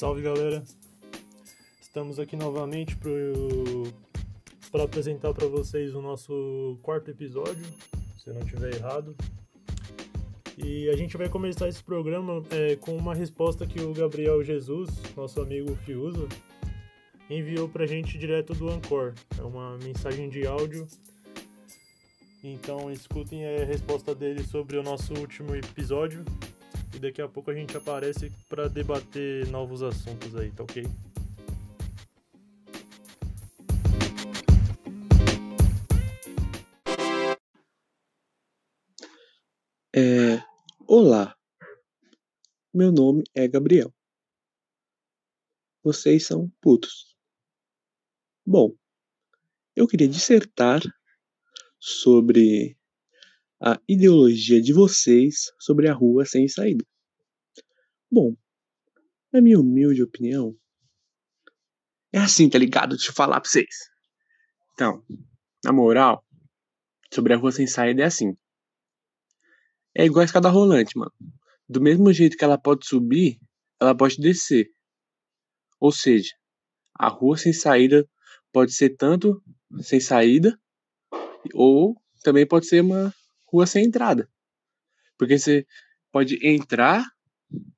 Salve galera! Estamos aqui novamente para apresentar para vocês o nosso quarto episódio, se eu não estiver errado. E a gente vai começar esse programa é, com uma resposta que o Gabriel Jesus, nosso amigo Fiuza, enviou para a gente direto do Ancor. É uma mensagem de áudio. Então escutem a resposta dele sobre o nosso último episódio daqui a pouco a gente aparece para debater novos assuntos aí, tá ok? É, olá, meu nome é Gabriel. Vocês são putos. Bom, eu queria dissertar sobre a ideologia de vocês sobre a rua sem saída. Bom, na minha humilde opinião, é assim, tá ligado? Deixa eu falar pra vocês. Então, na moral, sobre a rua sem saída é assim. É igual a escada rolante, mano. Do mesmo jeito que ela pode subir, ela pode descer. Ou seja, a rua sem saída pode ser tanto sem saída, ou também pode ser uma rua sem entrada. Porque você pode entrar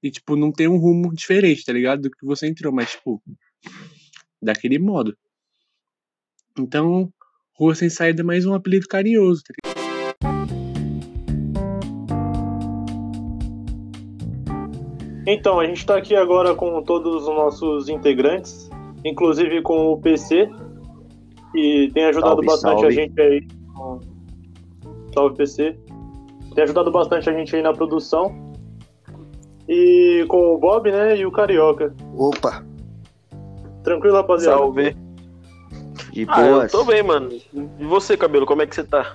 e, tipo, não ter um rumo diferente, tá ligado? Do que você entrou, mas, tipo, daquele modo. Então, Rua Sem Saída é mais um apelido carinhoso, tá ligado? Então, a gente está aqui agora com todos os nossos integrantes, inclusive com o PC, que tem ajudado salve, bastante salve. a gente aí Salve PC. Tem ajudado bastante a gente aí na produção. E com o Bob, né? E o Carioca. Opa! Tranquilo, rapaziada? Salve. De ah, boas. eu tô bem, mano. E você, Cabelo, como é que você tá?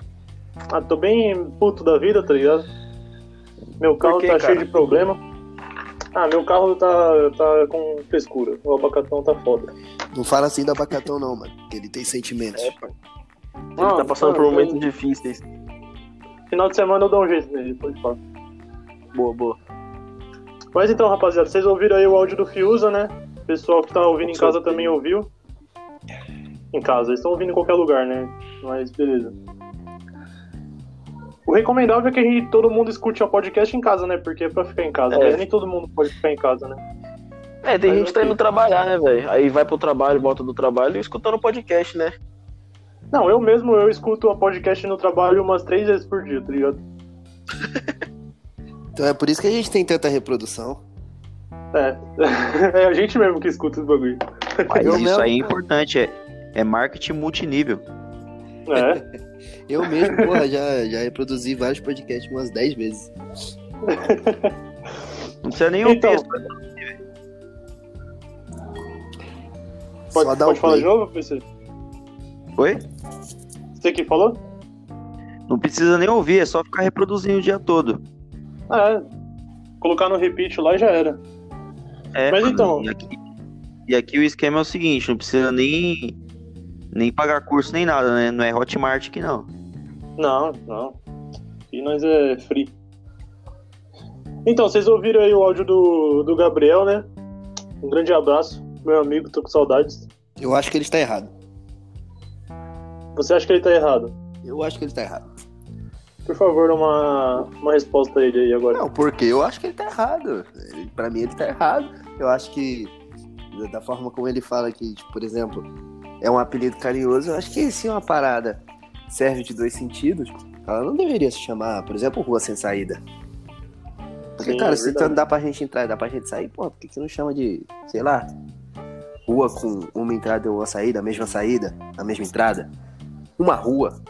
Ah, tô bem puto da vida, tá ligado? Meu carro quê, tá cara? cheio de problema. Ah, meu carro tá, tá com frescura. O abacatão tá foda. Não fala assim do abacatão, não, mano. Ele tem sentimentos. É, pai. Ele não, tá passando por momentos difíceis. Final de semana eu dou um jeito nele, pode falar. Boa, boa. Mas então, rapaziada, vocês ouviram aí o áudio do Fiuza, né? O pessoal que tá ouvindo em casa também ouviu. Em casa, eles estão ouvindo em qualquer lugar, né? Mas beleza. O recomendável é que a gente, todo mundo escute o podcast em casa, né? Porque é pra ficar em casa. É. Mas nem todo mundo pode ficar em casa, né? É, tem mas gente que tá indo trabalhar, né, velho? Aí vai pro trabalho, volta do trabalho e escutando o podcast, né? Não, eu mesmo eu escuto a podcast no trabalho umas três vezes por dia, tá ligado? então é por isso que a gente tem tanta reprodução. É. É a gente mesmo que escuta esse bagulho. Mas eu isso mesmo... aí é importante, é, é marketing multinível. É. eu mesmo, porra, já, já reproduzi vários podcasts umas 10 vezes. Não precisa nem então, ouvir. Pode, pode falar de novo, PC? Oi? Você que falou? Não precisa nem ouvir, é só ficar reproduzindo o dia todo. É, colocar no repeat lá já era. É, Mas então. E aqui, e aqui, o esquema é o seguinte: não precisa nem, nem pagar curso nem nada, né? Não é Hotmart aqui não. Não, não. E nós é free. Então, vocês ouviram aí o áudio do, do Gabriel, né? Um grande abraço, meu amigo, tô com saudades. Eu acho que ele está errado. Você acha que ele tá errado? Eu acho que ele tá errado. Por favor, uma, uma resposta a ele aí agora. Não, porque eu acho que ele tá errado. Ele, pra mim, ele tá errado. Eu acho que, da forma como ele fala que, tipo, por exemplo, é um apelido carinhoso, eu acho que se uma parada serve de dois sentidos, ela não deveria se chamar, por exemplo, Rua Sem Saída. Porque, Sim, cara, é se tanto dá pra gente entrar e dá pra gente sair, pô, por que, que não chama de, sei lá, rua com uma entrada e uma saída, a mesma saída, a mesma entrada? Uma rua.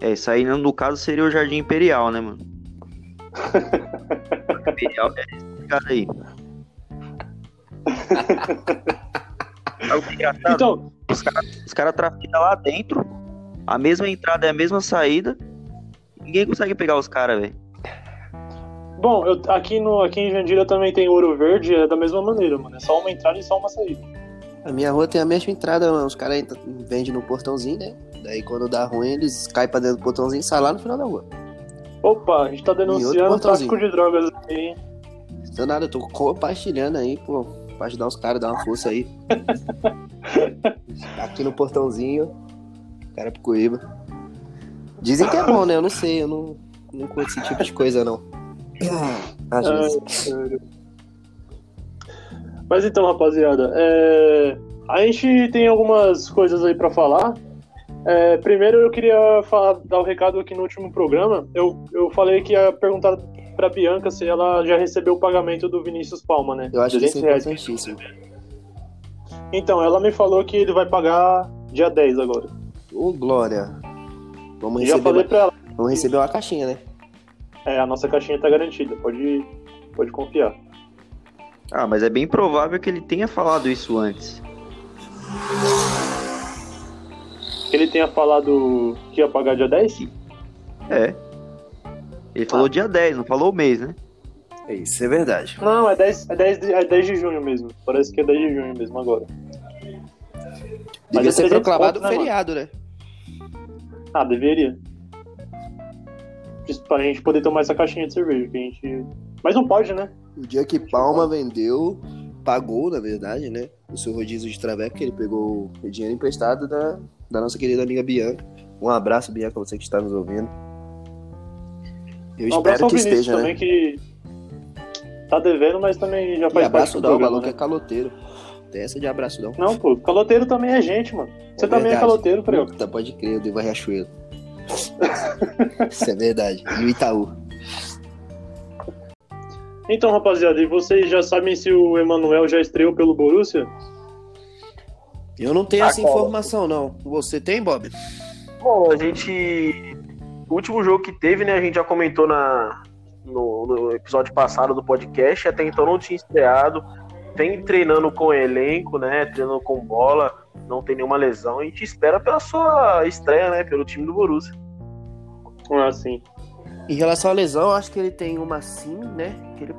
É, isso aí no caso seria o Jardim Imperial, né, mano? Imperial é esse cara aí. é então, os caras cara traficam lá dentro, a mesma entrada é a mesma saída, ninguém consegue pegar os caras, velho. Bom, eu, aqui, no, aqui em Jandira também tem Ouro Verde, é da mesma maneira, mano. É só uma entrada e só uma saída. A minha rua tem a mesma entrada, os caras vendem no portãozinho, né? Daí quando dá ruim, eles caem pra dentro do portãozinho e saem lá no final da rua. Opa, a gente tá denunciando o tráfico de drogas aí, hein? Não nada, eu tô compartilhando aí, pô. pra ajudar os caras, dar uma força aí. Aqui no portãozinho, Carapicuíba. Dizem que é bom, né? Eu não sei, eu não, não curto esse tipo de coisa, não. Às vezes. Mas então, rapaziada, é... a gente tem algumas coisas aí pra falar. É, primeiro eu queria falar, dar o um recado aqui no último programa. Eu, eu falei que ia perguntar pra Bianca se ela já recebeu o pagamento do Vinícius Palma, né? Eu acho que isso é importantíssimo. Então, ela me falou que ele vai pagar dia 10 agora. Ô, Glória. Vamos Já receber, falei uma, pra ela. vamos receber uma caixinha, né? É, a nossa caixinha tá garantida, pode, pode confiar. Ah, mas é bem provável que ele tenha falado isso antes. Que ele tenha falado que ia pagar dia 10? É. Ele falou dia 10, não falou o mês, né? Isso é verdade. Não, é 10, é, 10 de, é 10 de junho mesmo. Parece que é 10 de junho mesmo agora. Devia é ser 300 proclamado pontos, né, feriado, né? Ah, deveria. Isso Pra gente poder tomar essa caixinha de cerveja, que a gente. Mas não pode, né? O dia que Palma vendeu, pagou, na verdade, né? O seu rodízio de traveco, que ele pegou o dinheiro emprestado da, da nossa querida amiga Bianca. Um abraço, Bianca, você que está nos ouvindo. Eu Um espero que esteja, também, né? que tá devendo, mas também já E faz abraço parte do o programa, maluco né? é caloteiro. Tem essa de abraço não. Não, pô, caloteiro também é gente, mano. Você também é verdade. caloteiro, Freu. Puta, pode crer, eu devo a Riachuelo. Isso é verdade. E o Itaú. Então, rapaziada, e vocês já sabem se o Emanuel já estreou pelo Borussia? Eu não tenho Ah, essa cara. informação, não. Você tem, Bob? Bom, a gente. O último jogo que teve, né? A gente já comentou na, no, no episódio passado do podcast. Até então não tinha estreado. Vem treinando com elenco, né? Treinando com bola. Não tem nenhuma lesão. E a gente espera pela sua estreia, né? Pelo time do Borussia. Ah, sim. Em relação à lesão, eu acho que ele tem uma sim, né? Que ele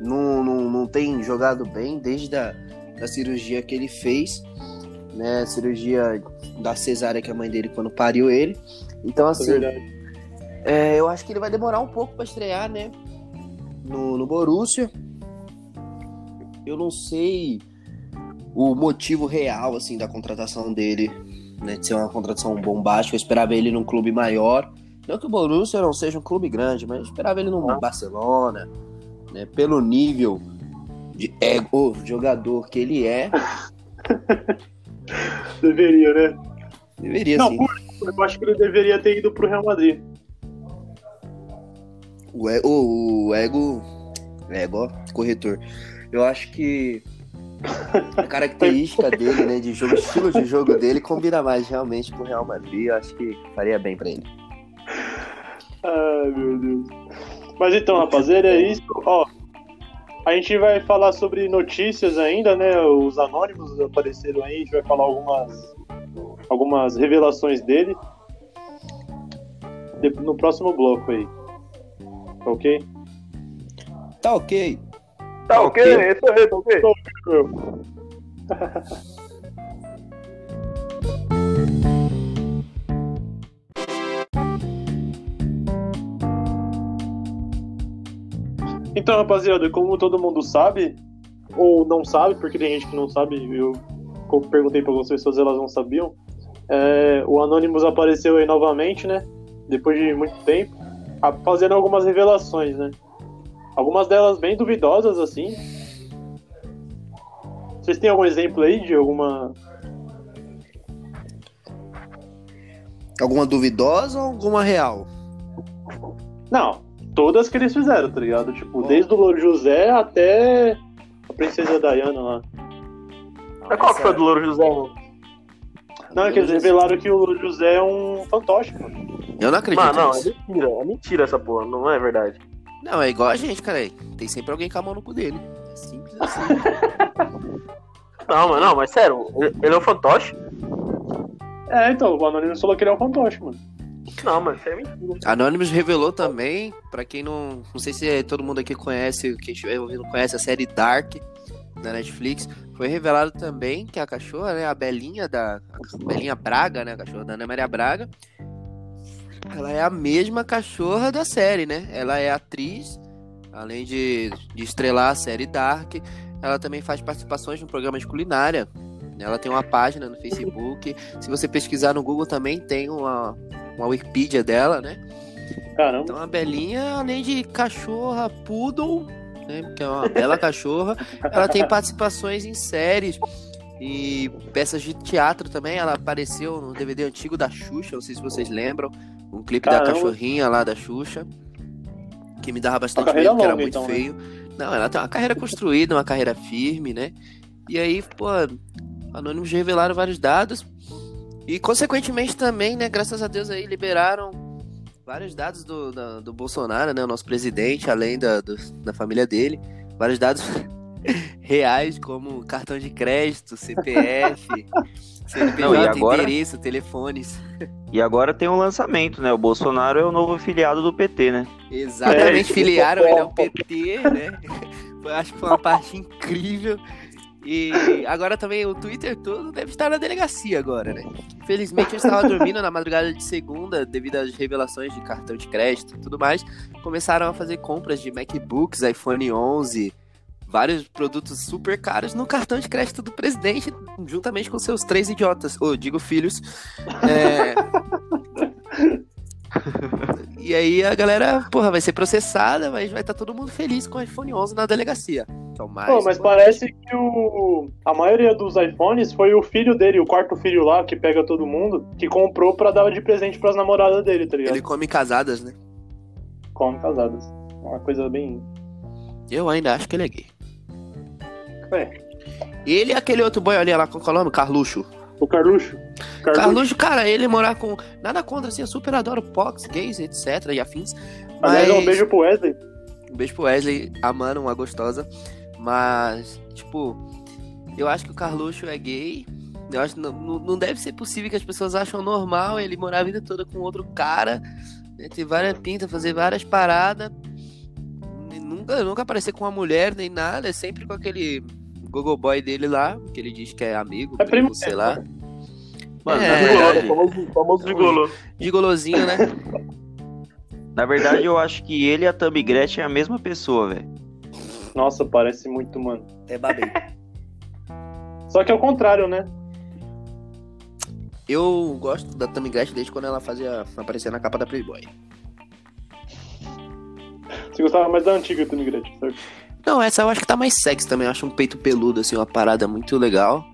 não, não, não tem jogado bem desde a da cirurgia que ele fez, né? Cirurgia da cesárea que a mãe dele quando pariu ele. Então, É assim, verdade. é, eu acho que ele vai demorar um pouco para estrear, né? No, no Borussia. Eu não sei o motivo real, assim, da contratação dele, né? De ser uma contratação bombástica. Eu esperava ele num clube maior. Não que o Borussia não seja um clube grande, mas eu esperava ele num Barcelona, né? Pelo nível de ego jogador que ele é, Deveria, né? deveria Não, sim. por- eu acho que ele deveria ter ido pro Real Madrid. O, e- o, ego. Ego, corretor. Eu acho que a característica dele, né, de jogo, estilo de jogo dele, combina mais realmente com o Real Madrid. Eu acho que faria bem pra ele. Ai, meu Deus. Mas então, rapaziada, é isso. Ó, a gente vai falar sobre notícias ainda, né? Os anônimos apareceram aí, a gente vai falar algumas, algumas revelações dele de- no próximo bloco aí. Ok? Tá ok. Tá ok, Ok. isso aí, tá ok. Então, rapaziada, como todo mundo sabe, ou não sabe, porque tem gente que não sabe, eu perguntei para algumas pessoas, elas não sabiam. é, o Anonymous apareceu aí novamente, né? Depois de muito tempo, fazendo algumas revelações, né? Algumas delas bem duvidosas, assim. Vocês têm algum exemplo aí de alguma. Alguma duvidosa ou alguma real? Não, todas que eles fizeram, tá ligado? Tipo, desde o Louro José até a Princesa Diana lá. Mas qual que foi do Louro José, mano? Não, é que eles revelaram que o Louro José é um fantoche, mano. Eu não acredito Mano, não, é nisso. mentira. É mentira essa porra, não é verdade. Não, é igual a gente, cara. Tem sempre alguém com a mão no cu dele. É simples assim. Não, mas não, mas sério, ele ele é um fantoche? É, então, o Anonymous falou que ele é um fantoche, mano. Não, isso é mentira. Anonymous revelou também, pra quem não. Não sei se todo mundo aqui conhece, quem estiver ouvindo conhece a série Dark da Netflix. Foi revelado também que a cachorra, né? A Belinha da. A Belinha Braga, né? A cachorra da Ana Maria Braga. Ela é a mesma cachorra da série, né? Ela é atriz, além de, de estrelar a série Dark. ela também faz participações no programa de culinária. Ela tem uma página no Facebook. Se você pesquisar no Google também tem uma, uma Wikipedia dela, né? Caramba. Então a Belinha, além de cachorra poodle, né, que é uma bela cachorra, ela tem participações em séries e peças de teatro também. Ela apareceu no DVD antigo da Xuxa, não sei se vocês lembram, um clipe Caramba. da cachorrinha lá da Xuxa, que me dava bastante medo, que era longa, muito então, né? feio. Não, ela tem uma carreira construída, uma carreira firme, né? E aí, pô, Anônimos revelaram vários dados. E, consequentemente, também, né, graças a Deus aí, liberaram vários dados do, da- do Bolsonaro, né, o nosso presidente, além da, do- da família dele. Vários dados reais, como cartão de crédito, CPF, CNPJ, Não, e agora? endereço, telefones. E agora tem um lançamento, né? O Bolsonaro é o novo filiado do PT, né? Exatamente, É, filiaram ele ao PT, né? Acho que foi uma parte incrível. E agora também o Twitter todo deve estar na delegacia agora, né? Infelizmente eu estava dormindo na madrugada de segunda devido às revelações de cartão de crédito e tudo mais. Começaram a fazer compras de MacBooks, iPhone 11, vários produtos super caros no cartão de crédito do presidente, juntamente com seus três idiotas, ou digo filhos. É... E aí a galera, porra, vai ser processada, mas vai estar todo mundo feliz com o iPhone 11 na delegacia. Que o mais Pô, mas parece que o... a maioria dos iPhones foi o filho dele, o quarto filho lá, que pega todo mundo, que comprou pra dar de presente pras namoradas dele, tá ligado? Ele come casadas, né? Come casadas. Uma coisa bem. Eu ainda acho que ele é gay. É. Ele e aquele outro boy ali lá, qual que é o nome? Carluxo. O Carluxo. Carluxo. Carluxo, cara, ele morar com. Nada contra, assim, eu super adoro Pox, gays, etc. e afins. Mas... Aliás, um beijo pro Wesley. Um beijo pro Wesley, amando uma gostosa. Mas, tipo, eu acho que o Carluxo é gay. Eu acho que não, não deve ser possível que as pessoas acham normal ele morar a vida toda com outro cara, né, ter várias pintas, fazer várias paradas. Nunca, nunca aparecer com uma mulher nem nada, é sempre com aquele gogo boy dele lá, que ele diz que é amigo, É primo, primo sei lá. né? Mano, É. na verdade, famoso, famoso gigolô. Gigolozinho, né? na verdade, eu acho que ele e a Tammy Gretchen é a mesma pessoa, velho. Nossa, parece muito, mano. É babei. Só que é o contrário, né? Eu gosto da Tammy Gretchen desde quando ela fazia aparecer na capa da Playboy. Você gostava mais da antiga Tony Gretchen, certo? Não, essa eu acho que tá mais sexy também. Eu acho um peito peludo, assim, uma parada muito legal.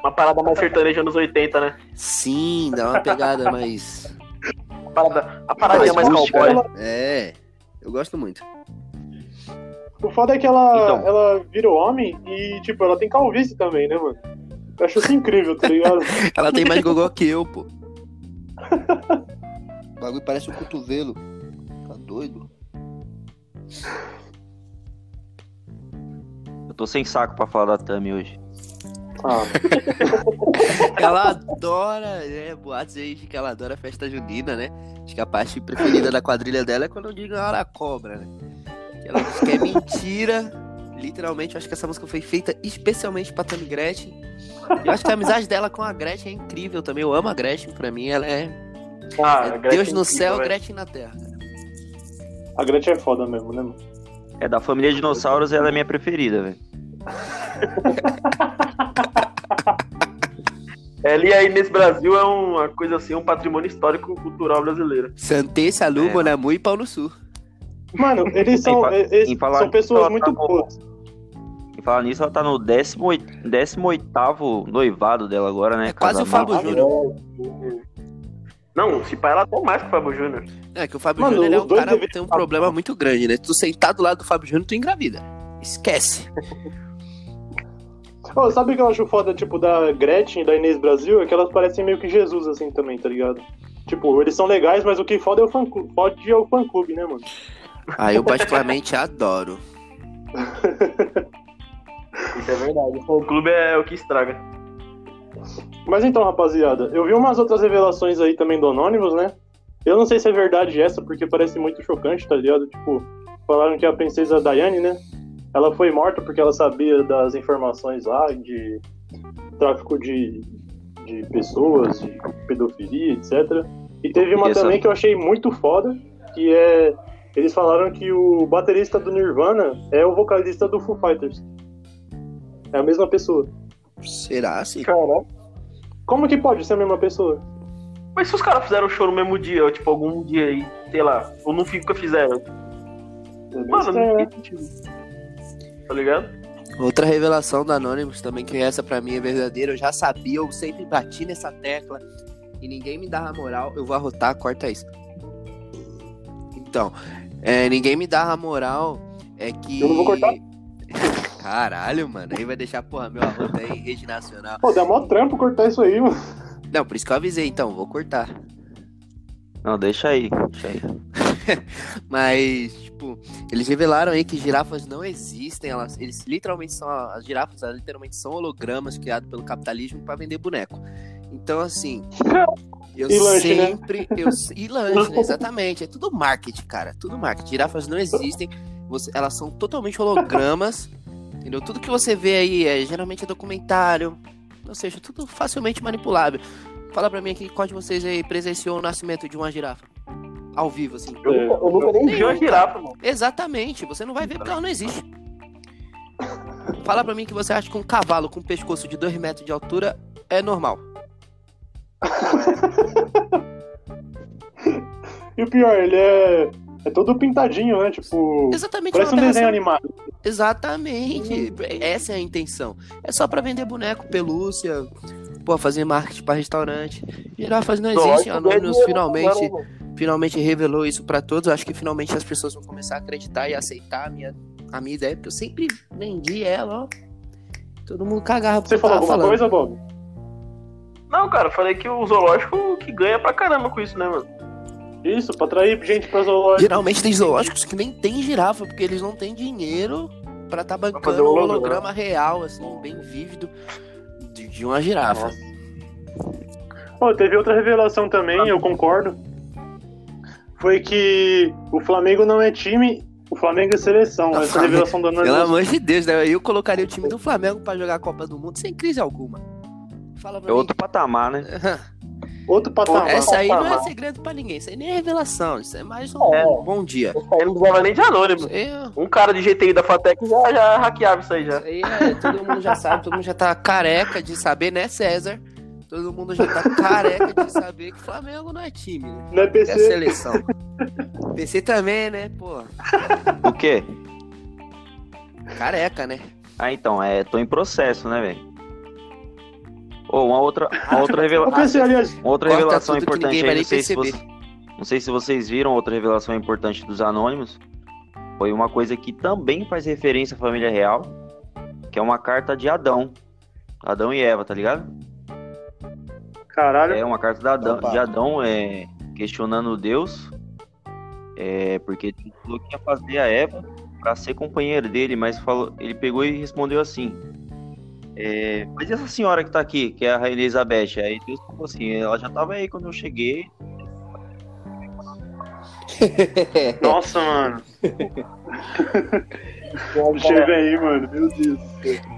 Uma parada mais sertaneja anos 80, né? Sim, dá uma pegada mais. A, parada, a paradinha mais rústica, cowboy. né? É, eu gosto muito. O foda é que ela, Então. ela virou homem e, tipo, ela tem calvície também, né, mano? Eu acho isso incrível, tá ligado? Ela tem mais gogó que eu, pô. O bagulho parece um cotovelo. Tá doido? Tô sem saco pra falar da Tammy hoje. Ah, Ela adora, né? Boatos aí de que ela adora festa junina, né? Acho que a parte preferida da quadrilha dela é quando digo a hora cobra, né? Que ela diz que é mentira. Literalmente, eu acho que essa música foi feita especialmente pra Tammy Gretchen. Eu acho que a amizade dela com a Gretchen é incrível também. Eu amo a Gretchen, pra mim ela é, Ah, é Deus no incrível, céu, velho. Gretchen na terra. a Gretchen é foda mesmo, né, mano? É da família Dinossauros, ela é minha preferida, velho. Ela e aí nesse Brasil é uma coisa assim, um patrimônio histórico cultural brasileiro. Santê, Salu, É. Bonamu e Pau no Sul. Mano, eles são, Em fa- eles em falar são pessoas muito tá boas. E falar nisso, ela tá no 18, 18 noivado dela agora, né? É quase o. Fábio Júnior. Não, se pá, ela até mais que o Fábio Júnior. É que o Fábio Mano, Júnior ele é um cara que tem um problema muito grande, né? Tu sentar do lado do Fábio Júnior, tu engravida. Esquece. Ô, sabe o que eu acho foda, tipo, da Gretchen e da Inês Brasil? É que elas parecem meio que Jesus, assim, também, tá ligado? Tipo, eles são legais, mas o que foda é o fã-clube, fode é o fã-clube, né, mano? Ah, eu particularmente adoro. Isso é verdade. O clube é o que estraga. Mas então, rapaziada, eu vi umas outras revelações aí também do Anonymous, né? Eu não sei se é verdade essa, porque parece muito chocante, tá ligado? Tipo, falaram que a princesa Diane, né? Ela foi morta porque ela sabia das informações lá de tráfico de, de pessoas, de pedofilia, etc. E teve uma E essa- também que eu achei muito foda, que é. Eles falaram que o baterista do Nirvana é o vocalista do Foo Fighters. É a mesma pessoa. Será assim? Caralho. Como que pode ser a mesma pessoa? Mas se os caras fizeram show no mesmo dia, ou tipo, algum dia aí, sei lá, ou não fica fizeram. É Mano, estranho, não tem sentido. Tá ligado? Outra revelação da Anonymous também, que essa pra mim é verdadeira. Eu já sabia, eu sempre bati nessa tecla e ninguém me dava moral. Eu vou arrotar, corta isso. Então, é, ninguém me dava moral. É que. Eu não vou cortar. Caralho, mano. Aí vai deixar, porra, meu arroto aí em rede nacional. Pô, dá mó trampo cortar isso aí, mano. Não, por isso que eu avisei, então, vou cortar. Não, deixa aí. Deixa aí. Mas, tipo, eles revelaram aí que girafas não existem. Elas, eles literalmente são. As girafas elas literalmente são hologramas criados pelo capitalismo pra vender boneco. Então, assim. Eu E lanche, né? sempre. Eu, e lanche, né? Exatamente. É tudo marketing, cara. Tudo marketing. Girafas não existem. Você- elas são totalmente hologramas. Entendeu? Tudo que você vê aí é geralmente é documentário. Ou seja, tudo facilmente manipulável. Fala pra mim aqui qual de vocês aí presenciou o nascimento de uma girafa. Ao vivo, assim. Eu, eu nunca nem vi uma girafa, mano. Exatamente, você não vai ver porque ela não existe. Fala pra mim que você acha que um cavalo com um pescoço de 2 metros de altura é normal. E o pior, ele é. É todo pintadinho, né? Tipo. Exatamente. Parece uma um desenho animado. Exatamente. Essa é a intenção. É só pra vender boneco, pelúcia, pô, fazer marketing pra restaurante. Girafas não existem, a Anonymous finalmente, finalmente revelou isso pra todos. Eu acho que finalmente as pessoas vão começar a acreditar e aceitar a minha, a minha ideia, porque eu sempre vendi ela, ó. Todo mundo cagava Você falou alguma falando. coisa, Bob? Não, cara, eu falei que o zoológico que ganha pra caramba com isso, né, mano? Isso, pra atrair gente pra zoológico. Geralmente tem zoológicos que nem tem girafa, porque eles não têm dinheiro pra tá bancando o um holograma. holograma real, assim, bem vívido de, de uma girafa. Pô, teve outra revelação também, eu concordo. Foi que o Flamengo não é time, o Flamengo é seleção. Não, Essa Flamengo- revelação da Pelo amor de Deus, né? Eu colocaria o time do Flamengo pra jogar a Copa do Mundo sem crise alguma. Fala É mim. outro patamar, né? Outro patamar. Essa aí não é patamar. segredo pra ninguém, isso aí nem é revelação, isso é mais um É. bom dia. Isso aí não precisava nem de anônimo. É- Um cara de GTI da Fatec já, já hackeava isso aí já. isso aí é- todo mundo já sabe, todo mundo já tá careca de saber, né, César? Todo mundo já tá careca de saber que Flamengo não é time, né? Não é É PC. seleção. PC também, né, pô? O quê? Careca, né? Ah, então, é, tô em processo, né, velho? Ô, uma outra, uma outra aliás, Uma outra revelação importante aí, não sei, se você- não sei se vocês viram outra revelação importante dos Anônimos. Foi uma coisa que também faz referência à família real, que é uma carta de Adão. Adão e Eva, tá ligado? Caralho. É uma carta da Adão- Opa. de Adão é, questionando Deus, é, porque ele falou que ia fazer a Eva para ser companheira dele, mas falou, ele pegou e respondeu assim: é, Mas e essa senhora que tá aqui, que é a Rainha Elizabeth? Aí Deus falou assim: ela já tava aí quando eu cheguei. Nossa, mano. Chega aí, mano. Meu Deus.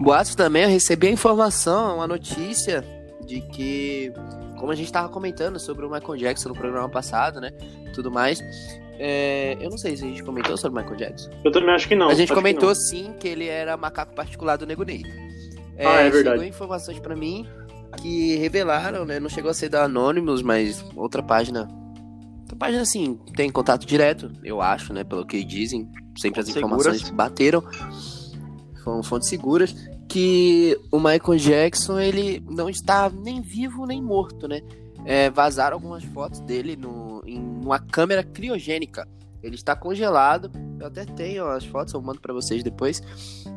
Boatos também, eu recebi a informação, uma notícia de que, como a gente tava comentando sobre o Michael Jackson no programa passado, né? Tudo mais. é, eu não sei se a gente comentou sobre o Michael Jackson. Eu também acho que não. a gente que comentou não. sim que ele era macaco particular do Nego Ney. Ah, é verdade. Chegou informações pra mim que revelaram, né? Não chegou a ser da Anonymous, mas outra página. Outra página, assim, tem contato direto, eu acho, né? Pelo que dizem. Sempre as informações seguras. bateram. Foram fontes seguras. Que o Michael Jackson, ele não está nem vivo nem morto, né? É, vazaram algumas fotos dele no, em uma câmera criogênica. Ele está congelado. Eu até tenho as fotos, eu mando pra vocês depois.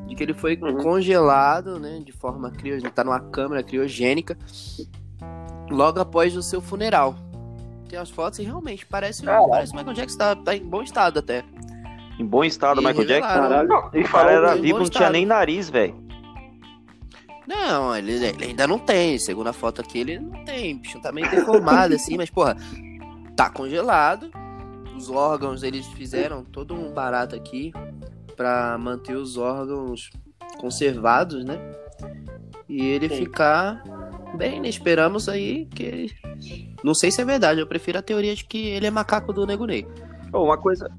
De que ele foi Uhum. congelado, né? De forma criogênica. Tá numa câmera criogênica. Logo após o seu funeral. Tem as fotos e realmente parece, Caraca. parece o Michael Jackson. Tá, tá em bom estado até. Em bom estado, E Michael Jackson. revelaram. Caralho. Não, e O cara falando era vivo, não tinha nem nariz, velho. Não, ele, ele ainda não tem. Segundo a foto aqui, ele não tem. O bicho tá meio deformado assim, mas, porra, tá congelado. Os órgãos, eles fizeram todo um barato aqui pra manter os órgãos conservados, né? E ele Sim. ficar bem, né? Esperamos aí que ele... Não sei se é verdade, eu prefiro a teoria de que ele é macaco do Nego Ney. Ô, uma coisa.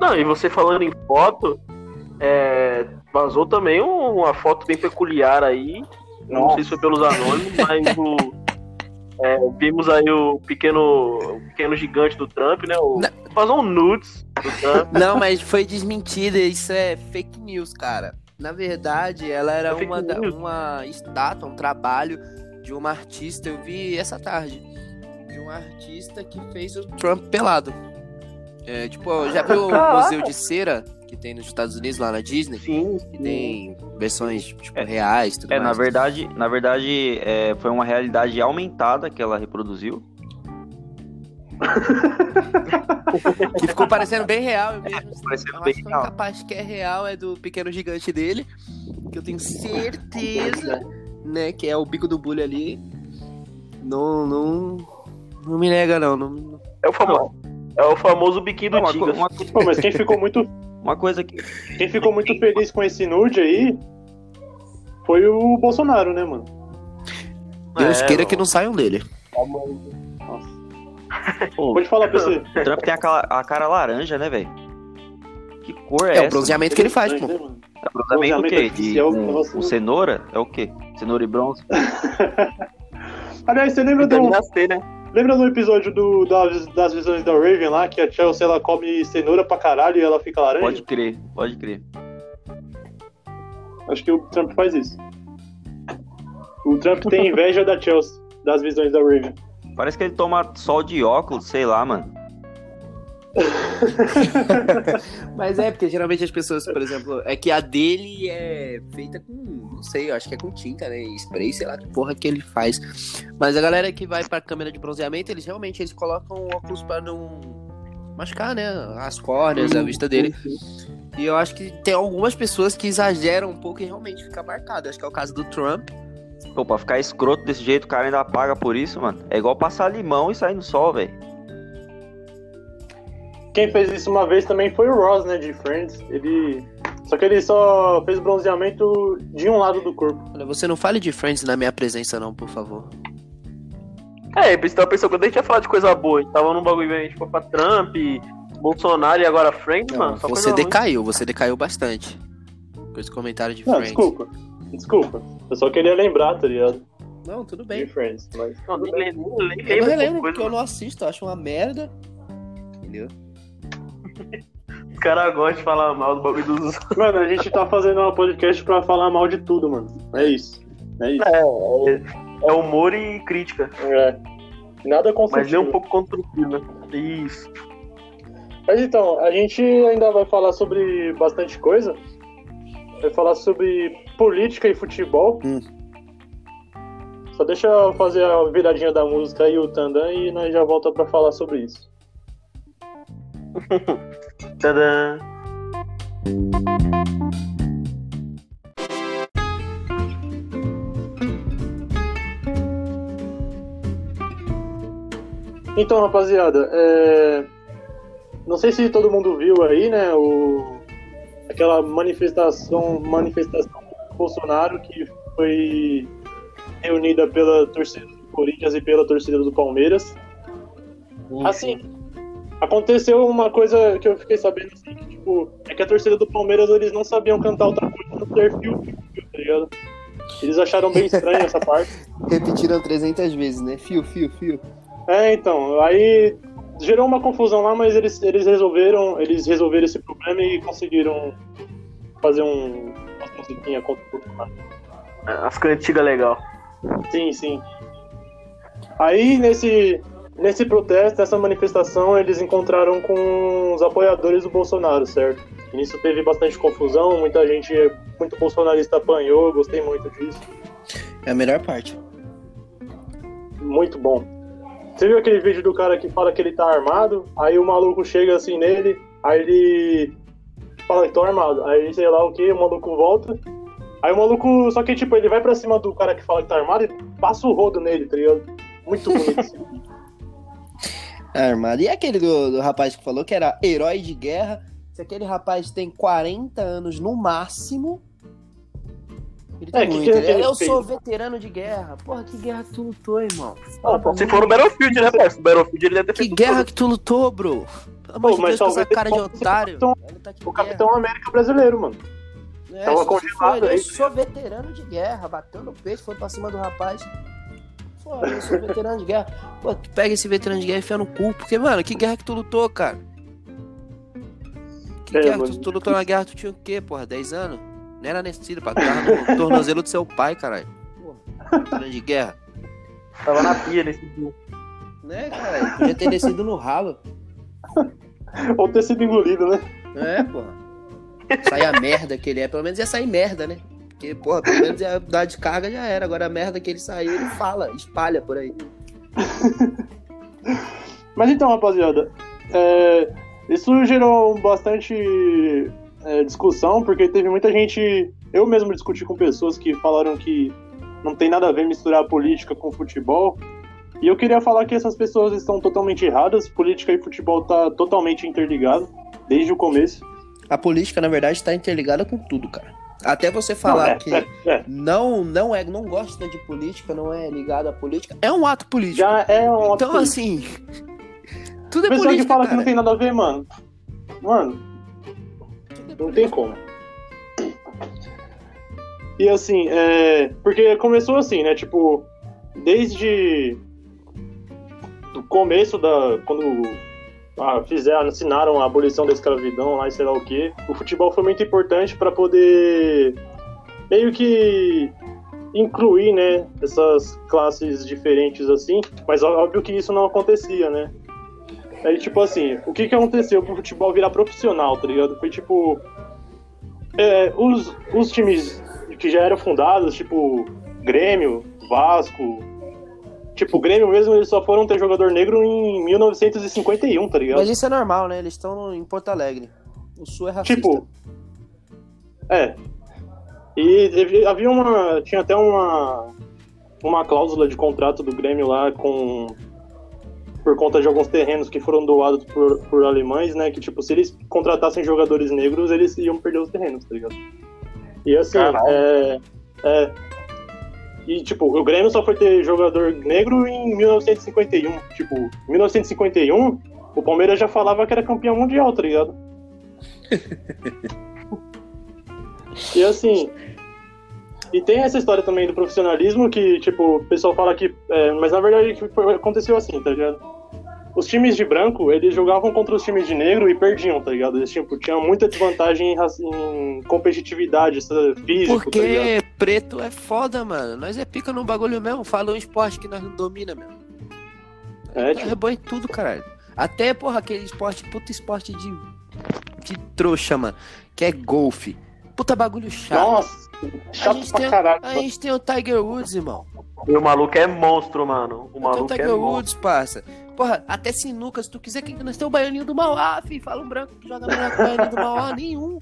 Não, e você falando em foto, é, vazou também um- uma foto bem peculiar aí. Não sei se foi pelos anônimos, mas o, é, vimos aí o pequeno, o pequeno gigante do Trump, né? O, Não. vazou um nudes do Trump. Não, mas foi desmentida, isso é fake news, cara. Na verdade, ela era É uma, news. uma estátua, um trabalho de uma artista, eu vi essa tarde, de um artista que fez o Trump pelado. É, tipo, já viu o museu de cera que tem nos Estados Unidos, lá na Disney? Sim, Que sim. tem versões, tipo, É. reais, tudo É, na mais. verdade, na verdade é, foi uma realidade aumentada que ela reproduziu. Que ficou parecendo bem real eu mesmo. parecendo eu bem acho que real. a parte que é real é do pequeno gigante dele, que eu tenho certeza, né, que é o bico do bulho ali. Não, não, não me nega não, não, É o famoso, é o famoso biquinho do Tigre. uma, Pô, mas quem ficou muito, uma coisa que. quem ficou muito feliz com esse nude aí foi o Bolsonaro, né, mano? Deus É, queira mano. que não saiam dele. Pô, Pode falar pra você. o Trump tem a, cala- a cara laranja, né, velho? Que cor é, É, o essa? bronzeamento que ele faz, pô. Né, mano? É bronzeamento o quê? bronzeamento De, negócio- com cenoura? É o quê? Cenoura e bronze? Aliás, você lembra do, Vitamina C, né? Lembra do episódio do, das, das visões da Raven lá, que a Chelsea ela come cenoura pra caralho e ela fica laranja? Pode crer, pode crer. Acho que o Trump faz isso. O Trump tem inveja da Chelsea, das visões da Raven. Parece que ele toma sol de óculos, sei lá, mano. Mas é, porque geralmente as pessoas, por exemplo, é que a dele é feita com, não sei, eu acho que é com tinta, né? Spray, sei lá que porra que ele faz. Mas a galera que vai pra câmera de bronzeamento, eles realmente eles colocam óculos pra não machucar, né? As córneas, a vista dele. E eu acho que tem algumas pessoas que exageram um pouco e realmente fica marcado. Acho que é o caso do Trump. Pô, pra ficar escroto desse jeito, o cara ainda paga por isso, mano. É igual passar limão e sair no sol, velho. Quem fez isso uma vez também foi o Ross, né, de Friends. Ele. Só que ele só fez bronzeamento de um lado do corpo. Olha, você não fale de Friends na minha presença, não, por favor. É, eu tava pensando, quando a gente ia falar de coisa boa, a gente tava num bagulho aí, tipo, pra Trump, Bolsonaro e agora Frank, Não, mano. Só você coisa ruim. decaiu, você decaiu bastante. Com esse comentário de Não, Friends. desculpa. Desculpa. Eu só queria lembrar, tá ligado? Não, tudo De bem. Friends. Mas... Não, nem, nem, nem Eu não lembro porque eu não assisto, eu acho uma merda. Entendeu? Os caras gostam de falar mal do bagulho dos. Mano, a gente tá fazendo um podcast pra falar mal de tudo, mano. É isso. É isso. É humor e crítica. É. Nada Mas construtivo. nem um pouco construtivo, né? Isso. Mas então, a gente ainda vai falar sobre bastante coisa. Vai falar sobre política e futebol. Hum. Só deixa eu fazer a viradinha da música e o Tandan e nós já volta pra falar sobre isso. Tadã. Então, rapaziada, é... não sei se todo mundo viu aí, né, o... aquela manifestação, manifestação do Bolsonaro que foi reunida pela torcida do Corinthians e pela torcida do Palmeiras. Assim, aconteceu uma coisa que eu fiquei sabendo, assim, que, tipo, é que a torcida do Palmeiras, eles não sabiam cantar outra coisa no perfil, tá ligado? Eles acharam bem estranho essa parte. Repetiram 300 vezes, né? Fio, fio, fio. É, então, aí gerou uma confusão lá, mas eles, eles resolveram, eles resolveram esse problema e conseguiram fazer um uma musiquinha contra o Bolsonaro. As cantigas legal. Sim, sim. Aí nesse nesse protesto, nessa manifestação, eles encontraram com os apoiadores do Bolsonaro, certo? E nisso teve bastante confusão, muita gente, muito bolsonarista apanhou, gostei muito disso. É a melhor parte. Muito bom. Você viu aquele vídeo do cara que fala que ele tá armado? Aí o maluco chega assim nele, aí ele fala que tô armado. Aí sei lá o que, o maluco volta. Aí o maluco, só que tipo, ele vai pra cima do cara que fala que tá armado e passa o rodo nele, tá ligado? Muito bonito esse vídeo. É armado. E aquele do, do rapaz que falou que era herói de guerra? Se aquele rapaz tem 40 anos no máximo. Ele tem É, muito. que ele eu sou veterano de guerra. Porra, que guerra que tu lutou, irmão? Não, se for no Battlefield, né? No Battlefield ele ter Que guerra que tu lutou, bro? Pelo amor de mas Deus, com essa talvez cara de otário. o capitão- tá O guerra. Capitão América brasileiro, mano. É, tava congelado for, aí. Eu sou veterano de guerra, bateu no peito, foi pra cima do rapaz. Foda, eu sou veterano de guerra. Pô, tu pega esse veterano de guerra e enfia no cu, porque, mano, que guerra que tu lutou, cara? Que É, guerra que mano. tu, tu lutou na guerra, tu tinha o quê, porra? 10 anos? Não era nascido. Tu tava no tornozelo do seu pai, caralho. Porra, veterano de guerra. Tava na pia nesse dia. Né, cara? Podia ter descido no ralo. Ou ter sido engolido, né? É, porra. Sai a merda que ele é. Pelo menos ia sair merda, né? Porque, porra, pelo menos ia dar de carga já era. Agora a merda que ele saiu, ele fala, espalha por aí. Mas então, rapaziada, é, isso gerou bastante é, discussão, porque teve muita gente. Eu mesmo discuti com pessoas que falaram que não tem nada a ver misturar política com futebol. E eu queria falar que essas pessoas estão totalmente erradas. Política e futebol tá totalmente interligado desde o começo. A política, na verdade, tá interligada com tudo, cara. Até você falar Não, é, que é, é. não, não é, não gosta de política, não é ligado à política, é um ato político. Já é um. Então, assim. Tudo é pessoa política. que fala que cara. não tem nada a ver, mano. Mano, é Não tem como. E assim, é... porque começou assim, né? Tipo, desde o começo da. Quando ah, fizeram, assinaram a abolição da escravidão lá e sei lá o que, o futebol foi muito importante para poder meio que incluir, né, essas classes diferentes assim, mas óbvio que isso não acontecia, né? Aí, tipo assim, o que que aconteceu pro futebol virar profissional, tá ligado? Foi tipo. é, os, os times que já eram fundados, tipo Grêmio, Vasco. Tipo, o Grêmio mesmo, eles só foram ter jogador negro em 1951, tá ligado? Mas isso é normal, né? Eles estão em Porto Alegre. O Sul é racista. Tipo. É. E havia uma. Tinha até uma. Uma cláusula de contrato do Grêmio lá com. Por conta de alguns terrenos que foram doados por, por alemães, né? Que, tipo, se eles contratassem jogadores negros, eles iam perder os terrenos, tá ligado? E assim, Caralho. é. É. E, tipo, o Grêmio só foi ter jogador negro em 1951. Tipo, em 1951, o Palmeiras já falava que era campeão mundial, tá ligado? E assim. E tem essa história também do profissionalismo que, tipo, o pessoal fala que. é, mas na verdade aconteceu assim, tá ligado? Os times de branco, eles jogavam contra os times de negro e perdiam, tá ligado? Eles tipo, tinham muita desvantagem em, em competitividade físico, tá? Porque preto é foda, mano. Nós é pica no bagulho mesmo. Fala um esporte que nós não domina mesmo. É, É, tipo, é bom em tudo, caralho. Até, porra, aquele esporte, puta esporte de, de trouxa, mano. Que é golfe. Puta bagulho chato. nossa, a, chato gente pra tem, caralho. a gente tem o Tiger Woods, irmão. E o maluco é monstro, mano. O Tem o maluco é Tiger monstro. Woods, parça. Porra, até sinuca, se tu quiser, que nós temos o baianinho do Mauá, fi. Fala um branco que joga melhor que o baianinho do Mauá, nenhum.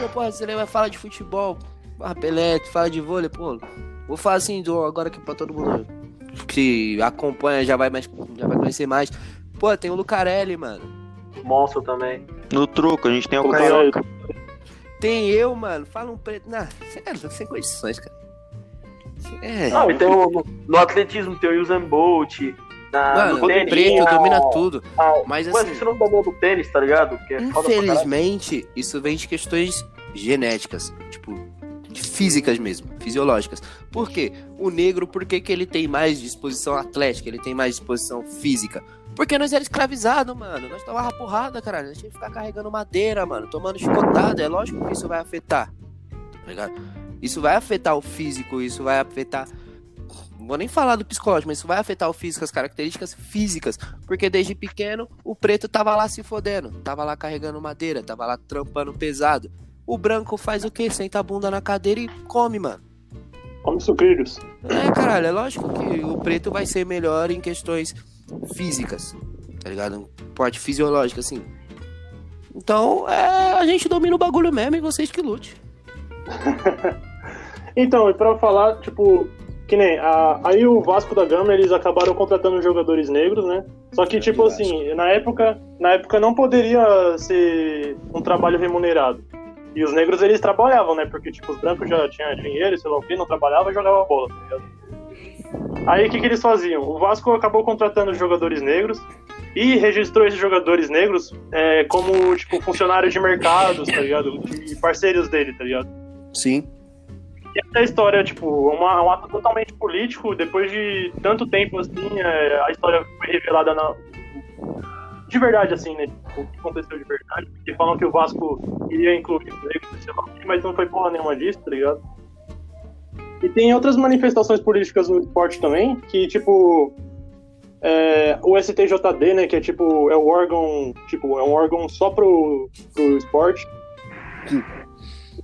Pô, porra, você lembra, fala de futebol, porra, Pelé, tu fala de vôlei, pô. Vou falar assim do, agora que pra todo mundo que acompanha já vai, mais, já vai conhecer mais. Pô, tem o Lucarelli, mano. Monstro também. No troco, a gente tem o Pô, Carioca. Tem eu, mano. Fala um preto. Não, sério, sem condições, cara. É. Não, e tem o, no, no atletismo tem o Usain Bolt. Na, Mano, tênis, preto domina tudo. Mas Mas assim, isso não domina do tênis, tá ligado? É infelizmente, isso vem de questões genéticas. Tipo, de físicas mesmo, fisiológicas. Por quê? O negro, por que, que ele tem mais disposição atlética? Ele tem mais disposição física? Porque nós era escravizado, mano. Nós tomava porrada, caralho. Nós tinha que ficar carregando madeira, mano. Tomando chicotada. É lógico que isso vai afetar. Tá ligado? Isso vai afetar o físico, isso vai afetar. Vou nem falar do psicológico, mas isso vai afetar o físico, as características físicas. Porque desde pequeno o preto tava lá se fodendo. Tava lá carregando madeira, tava lá trampando pesado. O branco faz o quê? Senta a bunda na cadeira e come, mano. Come sucrilhos. É, caralho, é lógico que o preto vai ser melhor em questões físicas, tá ligado? Parte fisiológica, assim. Então, é, a gente domina o bagulho mesmo e vocês que lute. Então, e pra falar, tipo, que nem. a- aí o Vasco da Gama, eles acabaram contratando jogadores negros, né? Só que, tipo Vasco. assim, na época, na época não poderia ser um trabalho remunerado. E os negros, eles trabalhavam, né? Porque, tipo, os brancos já tinham dinheiro, sei lá o quê, não trabalhava e jogava bola, tá ligado? Aí, o que, que eles faziam? O Vasco acabou contratando jogadores negros, e registrou esses jogadores negros é, como, tipo, funcionários de mercados, tá ligado? E parceiros dele, tá ligado? Sim. E essa história, tipo, uma, um ato totalmente político, depois de tanto tempo, assim, é, a história foi revelada na, de verdade, assim, né? Tipo, o que aconteceu de verdade. Porque falam que o Vasco iria incluir os negros, mas não foi porra nenhuma disso, tá ligado? E tem outras manifestações políticas no esporte também, que, tipo, é, o STJD, né, que é tipo, é o órgão, tipo, é um órgão só pro, pro esporte.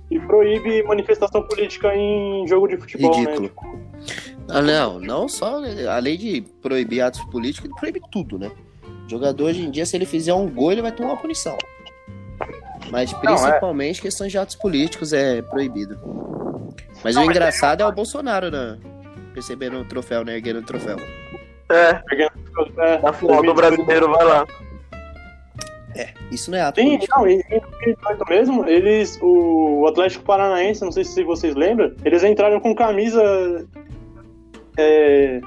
E proíbe manifestação política em jogo de futebol, Ridículo. né? Tipo, Ah, não, não só, além de proibir atos políticos, ele proíbe tudo, né? O jogador hoje em dia, se ele fizer um gol, ele vai tomar uma punição. Mas principalmente questões de atos políticos é proibido. Mas o engraçado é o Bolsonaro, né? Recebendo o troféu, né? Erguendo o troféu. É, é, na final do brasileiro, vai lá. Isso não é ato Sim, político. não, em em 2018 mesmo, eles, o Atlético Paranaense, não sei se vocês lembram, eles entraram com camisa é,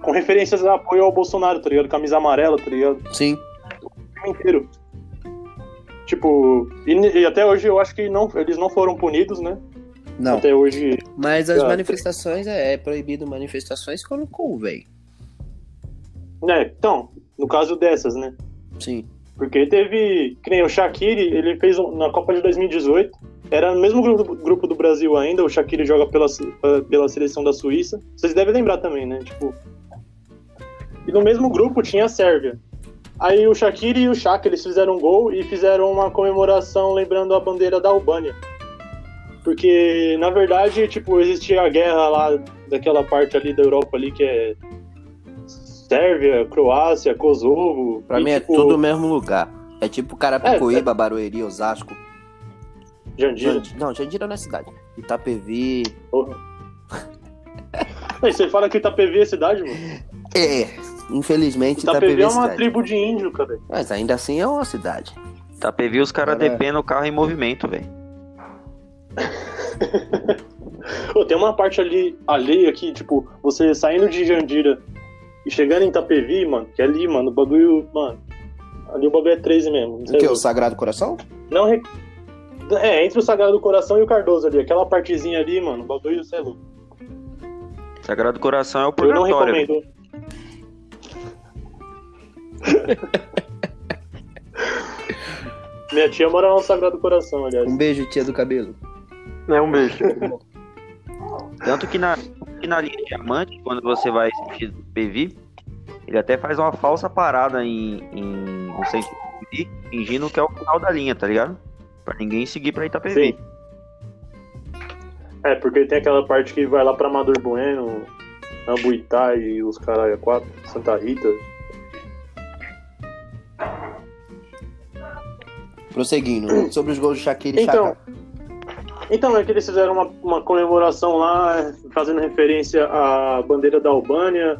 com referências a apoio ao Bolsonaro, tá ligado? Camisa amarela, tá ligado? Sim. O time inteiro. Tipo, e, e até hoje eu acho que não, eles não foram punidos, né? Não. Até hoje. Mas as Ah, manifestações, é, é proibido manifestações quando convém. É, então, no caso dessas, né? Sim. Porque teve, que nem o Shaqiri, ele fez na Copa de 2018, era no mesmo grupo, grupo do Brasil ainda, o Shaqiri joga pela, pela seleção da Suíça. Vocês devem lembrar também, né? Tipo. E no mesmo grupo tinha a Sérvia. Aí o Shaqiri e o Shaq, eles fizeram um gol e fizeram uma comemoração lembrando a bandeira da Albânia. Porque, na verdade, tipo, existia a guerra lá daquela parte ali da Europa ali que é Sérvia, Croácia, Kosovo. Pra e, mim é tipo, tudo o mesmo lugar. É tipo Carapicuíba, Barueri, Osasco. Jandira. Jandi- Não, Jandira não é cidade. Itapevi. Porra. Aí você fala que Itapevi é cidade, mano? É, infelizmente Itapevi Itapevi é é uma cidade. tribo de índio, cara. Mas ainda assim é uma cidade. Tapevi os caras Cara, dependem o carro em movimento, velho. Tem uma parte ali alheia aqui, tipo, você saindo de Jandira e chegando em Itapevi, mano, que é ali, mano, o bagulho, mano. Ali o bagulho é 13 mesmo. O que? lá. O Sagrado Coração? Não re- É, entre o Sagrado do Coração e o Cardoso ali, aquela partezinha ali, mano, o bagulho, você é louco. Sagrado Coração é o Eu não purgatório. recomendo. Minha tia mora no Sagrado Coração, aliás. Um beijo, tia do cabelo. É um beijo. Tanto que na, que na linha diamante, quando você vai assistir PV, ele até faz uma falsa parada em, em no centro de PV, fingindo que é o final da linha, tá ligado? Pra ninguém seguir pra Itapevi. Sim. É, porque tem aquela parte que vai lá pra Amador Bueno, Ambuitá e os caralho, quatro, Santa Rita. Prosseguindo. Sobre os gols de Shaqiri e Então, Chaka. Então, é que eles fizeram uma, uma comemoração lá, fazendo referência à bandeira da Albânia,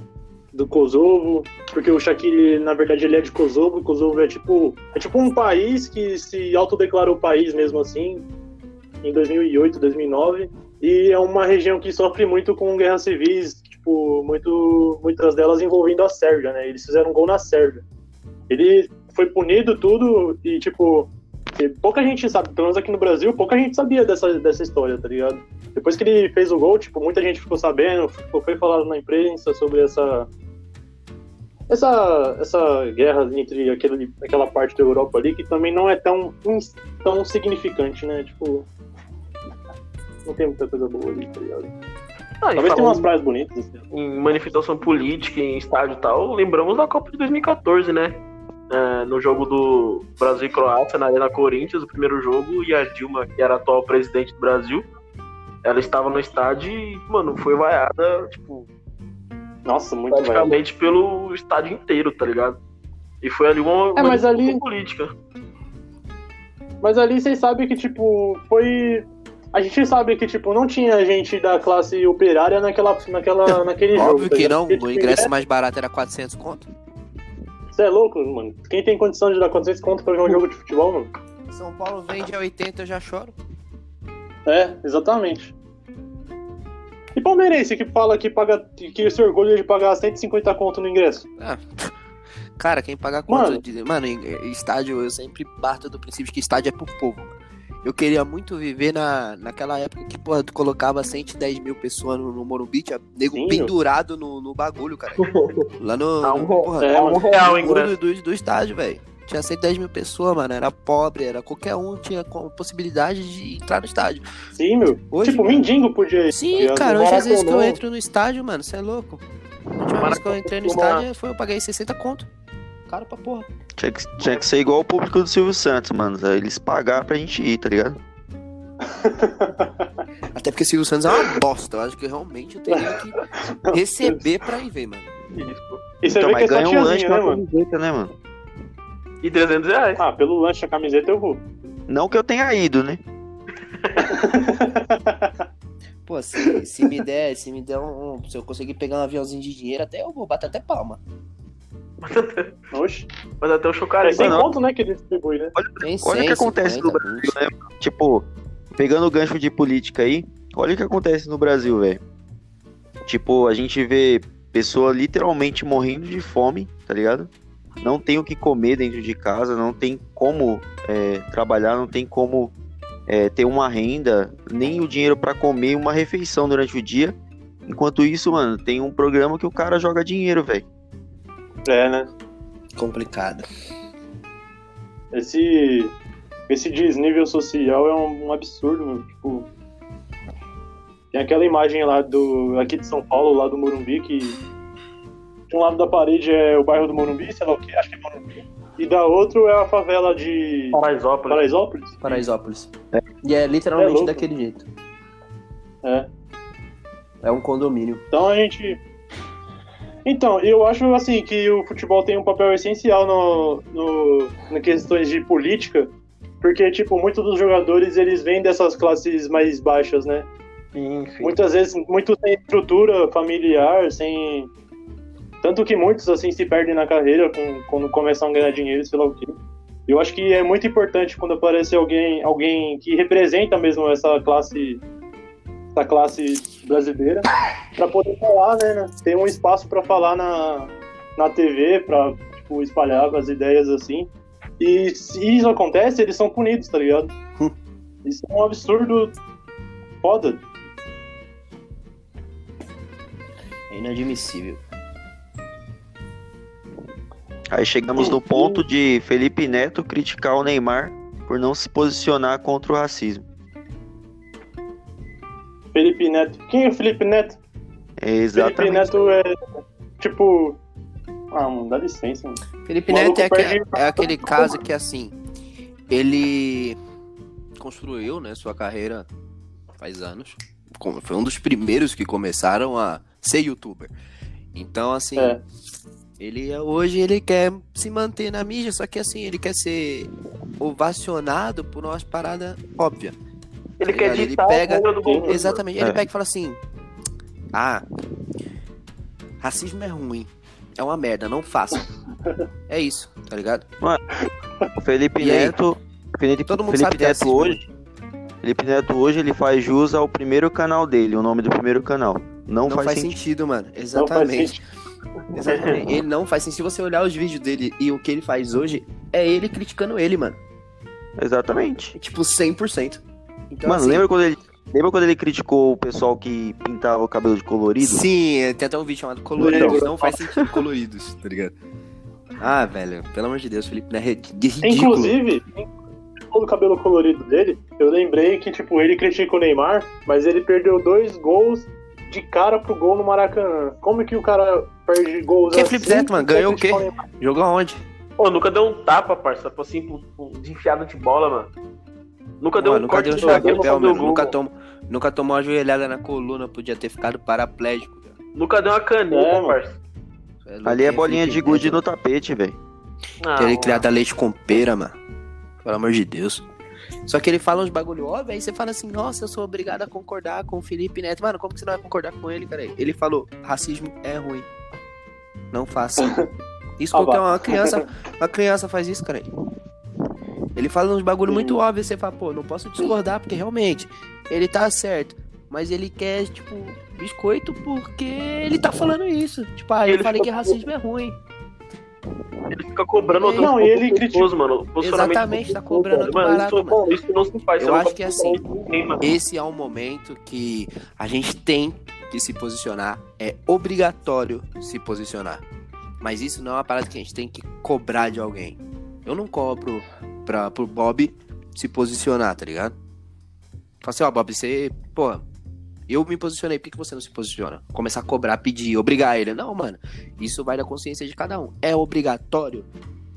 do Kosovo, porque o Shaqiri, na verdade, ele é de Kosovo, e Kosovo é tipo, é tipo um país que se autodeclarou país mesmo assim, em 2008, 2009, e é uma região que sofre muito com guerras civis, tipo, muito, muitas delas envolvendo a Sérvia, né? Eles fizeram um gol na Sérvia. Ele foi punido tudo e, tipo, que pouca gente sabe, pelo menos aqui no Brasil, pouca gente sabia dessa, dessa história, tá ligado? Depois que ele fez o gol, tipo, muita gente ficou sabendo, foi falado na imprensa sobre essa essa, essa guerra entre aquele, aquela parte da Europa ali, que também não é tão, tão significante, né? Tipo, não tem muita coisa boa ali, tá ligado? Ah, Talvez tenha umas praias bonitas, assim. em manifestação política, em estádio e tal, lembramos da Copa de 2014, né? É, no jogo do Brasil e Croácia, na Arena Corinthians, o primeiro jogo, e a Dilma, que era a atual presidente do Brasil, ela estava no estádio e, mano, foi vaiada, tipo, Nossa, muito praticamente pelo estádio inteiro, tá ligado? E foi ali uma, É, uma mas ali- política. Mas ali vocês sabem que, tipo, foi. A gente sabe que, tipo, não tinha gente da classe operária naquela, naquela, naquele jogo. Óbvio tá que ligado? não. Porque, O tipo, ingresso mais barato era 400 conto. Você é louco, mano. Quem tem condição de dar 400 conto pra ver um jogo de futebol, mano? São Paulo vende a 80, eu já choro. É, exatamente. E palmeirense que fala que paga que se orgulha de pagar 150 conto no ingresso. Ah, Cara, quem paga conta. Mano, de, mano estádio, eu sempre parto do princípio que estádio é pro povo, mano. Eu queria muito viver na, naquela época que, porra, tu colocava 110 mil pessoas no, no Morumbi, tinha nego Sim, pendurado no, no bagulho, cara. Lá no. É um, porra, é um real, hein, do, do, do estádio, velho. Tinha 110 mil pessoas, mano. Era pobre, era qualquer um tinha possibilidade de entrar no estádio. Sim, meu. Hoje, tipo, mendigo podia ir. Sim, cara. Hoje, às vezes que eu entro no estádio, mano, você é louco. A última vez que eu entrei no estádio, foi, eu paguei 60 conto caro pra porra. Tinha que, tinha que ser igual o público do Silvio Santos, mano. Eles pagaram pra gente ir, tá ligado? Até porque Silvio Santos é uma bosta. Eu acho que realmente eu teria que receber pra ir ver, mano. Isso. então, mas ganha um lanche né, mano? camiseta, né, mano? E 300 reais. Ah, pelo lanche a camiseta eu vou. Não que eu tenha ido, né? Pô, se, se me der, se me der um. Se eu conseguir pegar um aviãozinho de dinheiro, até eu vou bater até palma. Oxe. Mas até o chocar é sem conto, né, que ele distribui, né? Olha, olha o que acontece no Brasil, né? Tipo, pegando o gancho de política aí, olha o que acontece no Brasil, velho. Tipo, a gente vê pessoa literalmente morrendo de fome, tá ligado? Não tem o que comer dentro de casa, não tem como é, trabalhar, não tem como é, ter uma renda, nem o dinheiro para comer uma refeição durante o dia. Enquanto isso, mano, tem um programa que o cara joga dinheiro, velho. É, né? Complicado. Esse, esse desnível social é um, um absurdo, mano. Tipo, tem aquela imagem lá do aqui de São Paulo, lá do Morumbi, que de um lado da parede é o bairro do Morumbi, sei lá o que, acho que é Morumbi. E da outro é a favela de Paraisópolis. Paraisópolis. Paraisópolis. É. E é literalmente é daquele jeito. É. É um condomínio. Então a gente então, eu acho assim que o futebol tem um papel essencial no, no, na questões de política, porque tipo muitos dos jogadores eles vêm dessas classes mais baixas, né? Sim, sim. Muitas vezes muito sem estrutura familiar, sem tanto que muitos assim se perdem na carreira com, quando começam a ganhar dinheiro, sei lá o quê. Eu acho que é muito importante quando aparece alguém, alguém que representa mesmo essa classe essa classe brasileira, para poder falar, né, Ter um espaço para falar na, na TV, para tipo, espalhar as ideias assim. E se isso acontece, eles são punidos, tá ligado? Hum. Isso é um absurdo foda. É inadmissível. Aí chegamos no ponto de Felipe Neto criticar o Neymar por não se posicionar contra o racismo. Felipe Neto. Quem é o Felipe Neto? Exatamente. Felipe Neto é tipo. Ah, mano, dá licença, mano. Felipe Neto é, aquele, é aquele caso que assim. Ele construiu, né, sua carreira faz anos. Foi um dos primeiros que começaram a ser youtuber. Então, assim, é. ele hoje ele quer se manter na mídia, só que assim, ele quer ser ovacionado por uma parada óbvia. Ele quer ele pega, do Exatamente. É. Ele pega e fala assim: Ah, racismo é ruim. É uma merda, não faça. é isso, tá ligado? Mano, o Felipe e Neto. Felipe, Todo mundo Felipe sabe Neto hoje. Felipe Neto hoje ele faz jus ao primeiro canal dele, o nome do primeiro canal. Não, não faz, faz sentido. sentido. mano. Exatamente. Exatamente. ele não faz sentido. Se você olhar os vídeos dele e o que ele faz hoje, é ele criticando ele, mano. Exatamente. Tipo, 100%. Então, Mano, assim, lembra quando ele. Lembra quando ele criticou o pessoal que pintava o cabelo de colorido? Sim, é, tem até um vídeo chamado Coloridos. Não, não faz sentido coloridos, tá ligado? Ah, velho, pelo amor de Deus, Felipe, né? É ridículo. Inclusive, o cabelo colorido dele, eu lembrei que, tipo, ele critica o Neymar, mas ele perdeu dois gols de cara pro gol no Maracanã. Como que o cara perde gols que assim? Felipe Neto, mano? Ganhou o quê? Jogou aonde? Pô, nunca deu um tapa, parça, assim, de enfiada de bola, mano. Nunca deu um corte de papel, mano. Nunca, tom, nunca tomou uma joelhada na coluna, podia ter ficado paraplégico. Nunca deu uma caneta, é, parça. É, Ali é bolinha de gude no tapete, velho. Ah, Querer criar leite com pera, mano. Pelo amor de Deus. Só que ele fala uns bagulho óbvio, aí você fala assim, nossa, eu sou obrigado a concordar com o Felipe Neto. Mano, como que você não vai concordar com ele, cara? Ele falou, racismo é ruim. Não faça. Isso qualquer uma criança, uma criança faz isso, cara. Ele fala uns bagulho muito óbvio, você fala, pô, não posso discordar, porque realmente ele tá certo. Mas ele quer, tipo, biscoito porque ele tá falando isso. Tipo, ah, eu ele falei que racismo é ruim. Ele fica cobrando outro Não, e ele pessoas, mano. Exatamente, tá cobrando outro Mano, barato, isso, mano. isso não se faz. Eu acho que assim, cobrar ninguém. Esse é um momento que a gente tem que se posicionar. É obrigatório se posicionar. Mas isso não é uma parada que a gente tem que cobrar de alguém. Eu não cobro pra, pro Bob se posicionar, tá ligado? Fala assim, ó, Bob, você. Pô, eu me posicionei, por que que você não se posiciona? Começar a cobrar, pedir, obrigar ele. Não, mano. Isso vai da consciência de cada um. É obrigatório?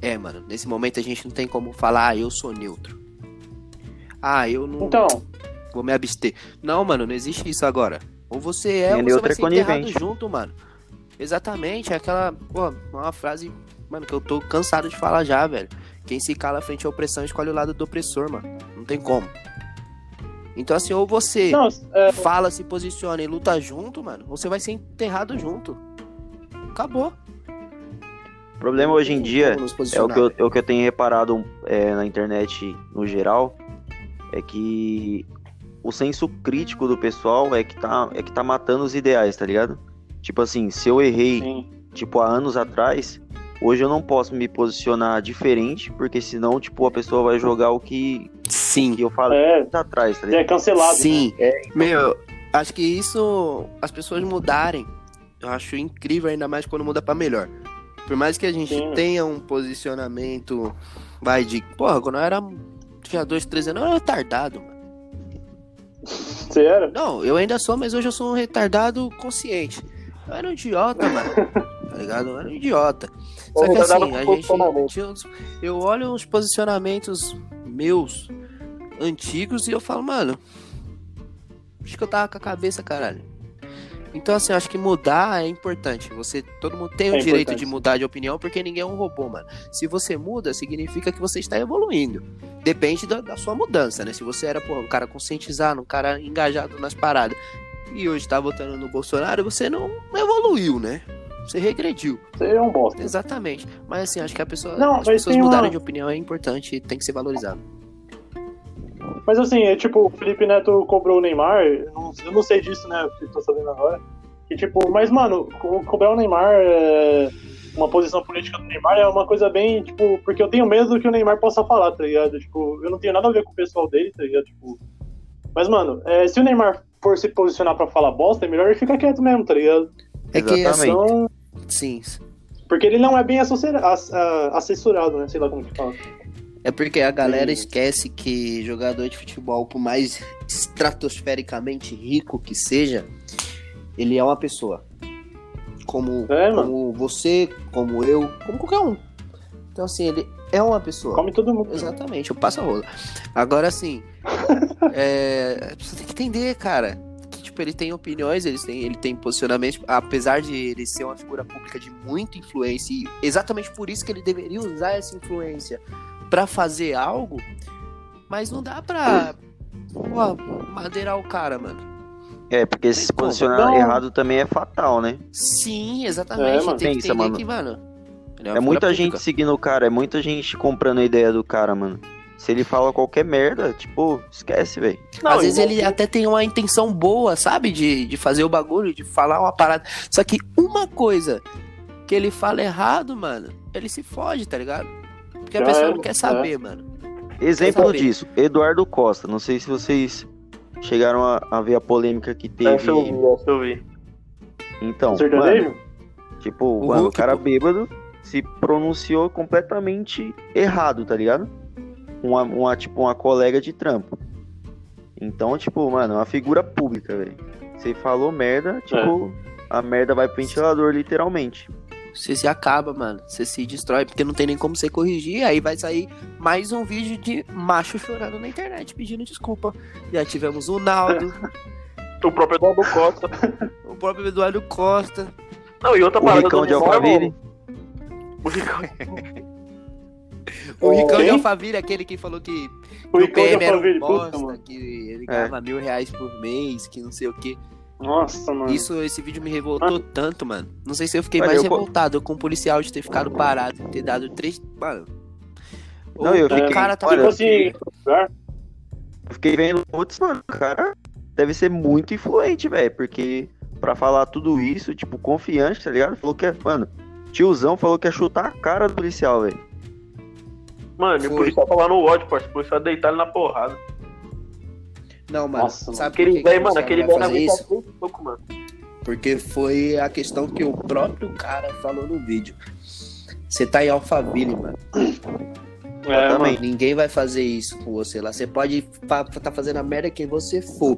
É, mano. Nesse momento a gente não tem como falar, ah, eu sou neutro. Ah, eu não Então, vou me abster. Não, mano, não existe isso agora. Ou você é, ou você vai é ser enterrado conivente. junto, mano. Exatamente, é aquela, pô, uma frase, mano, que eu tô cansado de falar já, velho. Quem se cala frente à opressão escolhe o lado do opressor, mano. Não tem como. Então assim, ou você não, é, fala, se posiciona e luta junto, mano, ou você vai ser enterrado junto. Acabou. O problema hoje em dia é o que eu, é o que eu tenho reparado é, na internet no geral, é que o senso crítico do pessoal é que tá, é que tá matando os ideais, tá ligado? Tipo assim, se eu errei, sim. tipo, há anos atrás, hoje eu não posso me posicionar diferente, porque senão, tipo, a pessoa vai jogar o que, Sim. que eu falei É, atrás, tá é cancelado. Sim. né? Meu, acho que isso, as pessoas mudarem, eu acho incrível, ainda mais quando muda pra melhor. Por mais que a gente Sim. tenha um posicionamento, vai de, porra, quando eu era, tinha dois, três anos, eu era retardado, mano. Você era? Não, eu ainda sou, mas hoje eu sou um retardado consciente. Eu era um idiota, mano. Tá ligado? Eu era um idiota. Só que assim, a gente. tinha uns- Eu olho os posicionamentos meus antigos e eu falo, mano. Acho que eu tava com a cabeça, caralho. Então, assim, eu acho que mudar é importante. Você, todo mundo tem o É direito importante. de mudar de opinião, porque ninguém é um robô, mano. Se você muda, significa que você está evoluindo. Depende da, da sua mudança, né? Se você era, porra, um cara conscientizado, um cara engajado nas paradas, e hoje tá votando no Bolsonaro, você não evoluiu, né? Você regrediu. Você é um bosta. Exatamente. Mas assim, acho que a pessoa, Não, as pessoas tem uma- mudarem de opinião é importante e tem que ser valorizado. Mas assim, é tipo, o Felipe Neto cobrou o Neymar, eu não, eu não sei disso, né? Eu tô sabendo agora. Que tipo, mas mano, co- cobrar o Neymar, é, uma posição política do Neymar é uma coisa bem, tipo, porque eu tenho medo do que o Neymar possa falar, tá ligado? Tipo, eu não tenho nada a ver com o pessoal dele, tá ligado? Tipo. Mas, mano, é, se o Neymar for se posicionar pra falar bosta, é melhor ele ficar quieto mesmo, tá ligado? É que Exatamente. Então, Sim. porque ele não é bem assessorado, né? Sei lá como que fala. É porque a galera esquece que jogador de futebol, por mais estratosfericamente rico que seja, ele é uma pessoa. Como, É, como você, como eu, como qualquer um. Então, assim, ele é uma pessoa. Come todo mundo. Exatamente, eu passo a rola. Agora, assim, é, você tem que entender, cara. Que, tipo, ele tem opiniões, ele tem, ele tem posicionamentos, apesar de ele ser uma figura pública de muita influência, e exatamente por isso que ele deveria usar essa influência pra fazer algo, mas não dá pra pô, madeirar o cara, mano. É, porque se posicionar errado também é fatal, né? Sim, exatamente. É, mano. tem que Pensa, entender mano. que, mano. Uma É muita figura gente pública. seguindo o cara, é muita gente comprando a ideia do cara, mano. Se ele fala qualquer merda, tipo, esquece, velho. Às vezes ele até tem uma intenção boa, sabe? De, de fazer o bagulho, de falar uma parada. Só que uma coisa que ele fala errado, mano, ele se fode, tá ligado? Porque a Já pessoa é, não quer é. saber, mano. Exemplo saber. disso, Eduardo Costa. Não sei se vocês chegaram a, a ver a polêmica que teve. Essa eu vi, essa eu vi. Então, mano, tipo, O mano, o cara bêbado se pronunciou completamente errado, tá ligado? Uma, uma, tipo, uma colega de trampo. Então, tipo, mano, é uma figura pública, velho. Você falou merda, tipo, a merda vai pro ventilador, literalmente. Você se acaba, mano. Você se destrói, porque não tem nem como você corrigir. Aí vai sair mais um vídeo de macho chorando na internet, pedindo desculpa. Já tivemos o Naldo, O próprio Eduardo Costa. o próprio Eduardo Costa. Não, e outra O parada Ricão do de Alphaville. Mano. O Ricão. O O Ricão de? Alphaville, aquele que falou que O Ricão PM era um puta, bosta, mano. que ele É. ganhava mil reais por mês, que não sei o que. Nossa, mano. Isso, esse vídeo me revoltou tanto, mano. Não sei se eu fiquei Olha, mais eu co- revoltado com o policial de ter ficado parado, ter dado três. Mano. Não, o eu o fiquei- cara tá olha, Tipo assim? Eu fiquei vendo, putz, mano, o cara deve ser muito influente, velho, porque pra falar tudo isso, tipo, confiante, tá ligado? Falou que é, mano, tiozão falou que ia chutar a cara do policial, velho. Mano, e o Foi. policial tá lá no ódio, parceiro. O policial deitar ele na porrada. Não, mano. Nossa, mano. sabe Aquele que que velho, mano, aquele vai velho na isso? pouco, mano. Porque foi a questão que o próprio cara falou no vídeo. Você tá em Alphaville, mano. É, também. mano. Ninguém vai fazer isso com você lá. Você pode tá fazendo a merda que você for.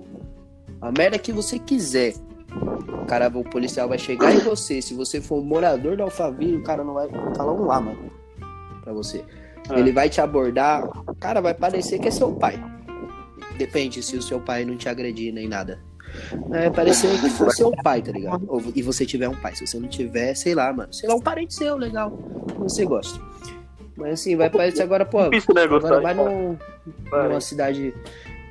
A merda que você quiser. O cara, o policial vai chegar em você. Se você for morador do Alphaville, o cara não vai falar um lá, mano. Pra você. É. Ele vai te abordar. Cara, vai parecer que é seu pai. Depende se o seu pai não te agredir nem nada. É, parecer que for seu pai, tá ligado? Ou- e você tiver um pai. Se você não tiver, sei lá, mano. Sei lá, um parente seu, legal. Você gosta. Mas assim, vai parecer agora, pô. Né, Agora vai num, numa cidade,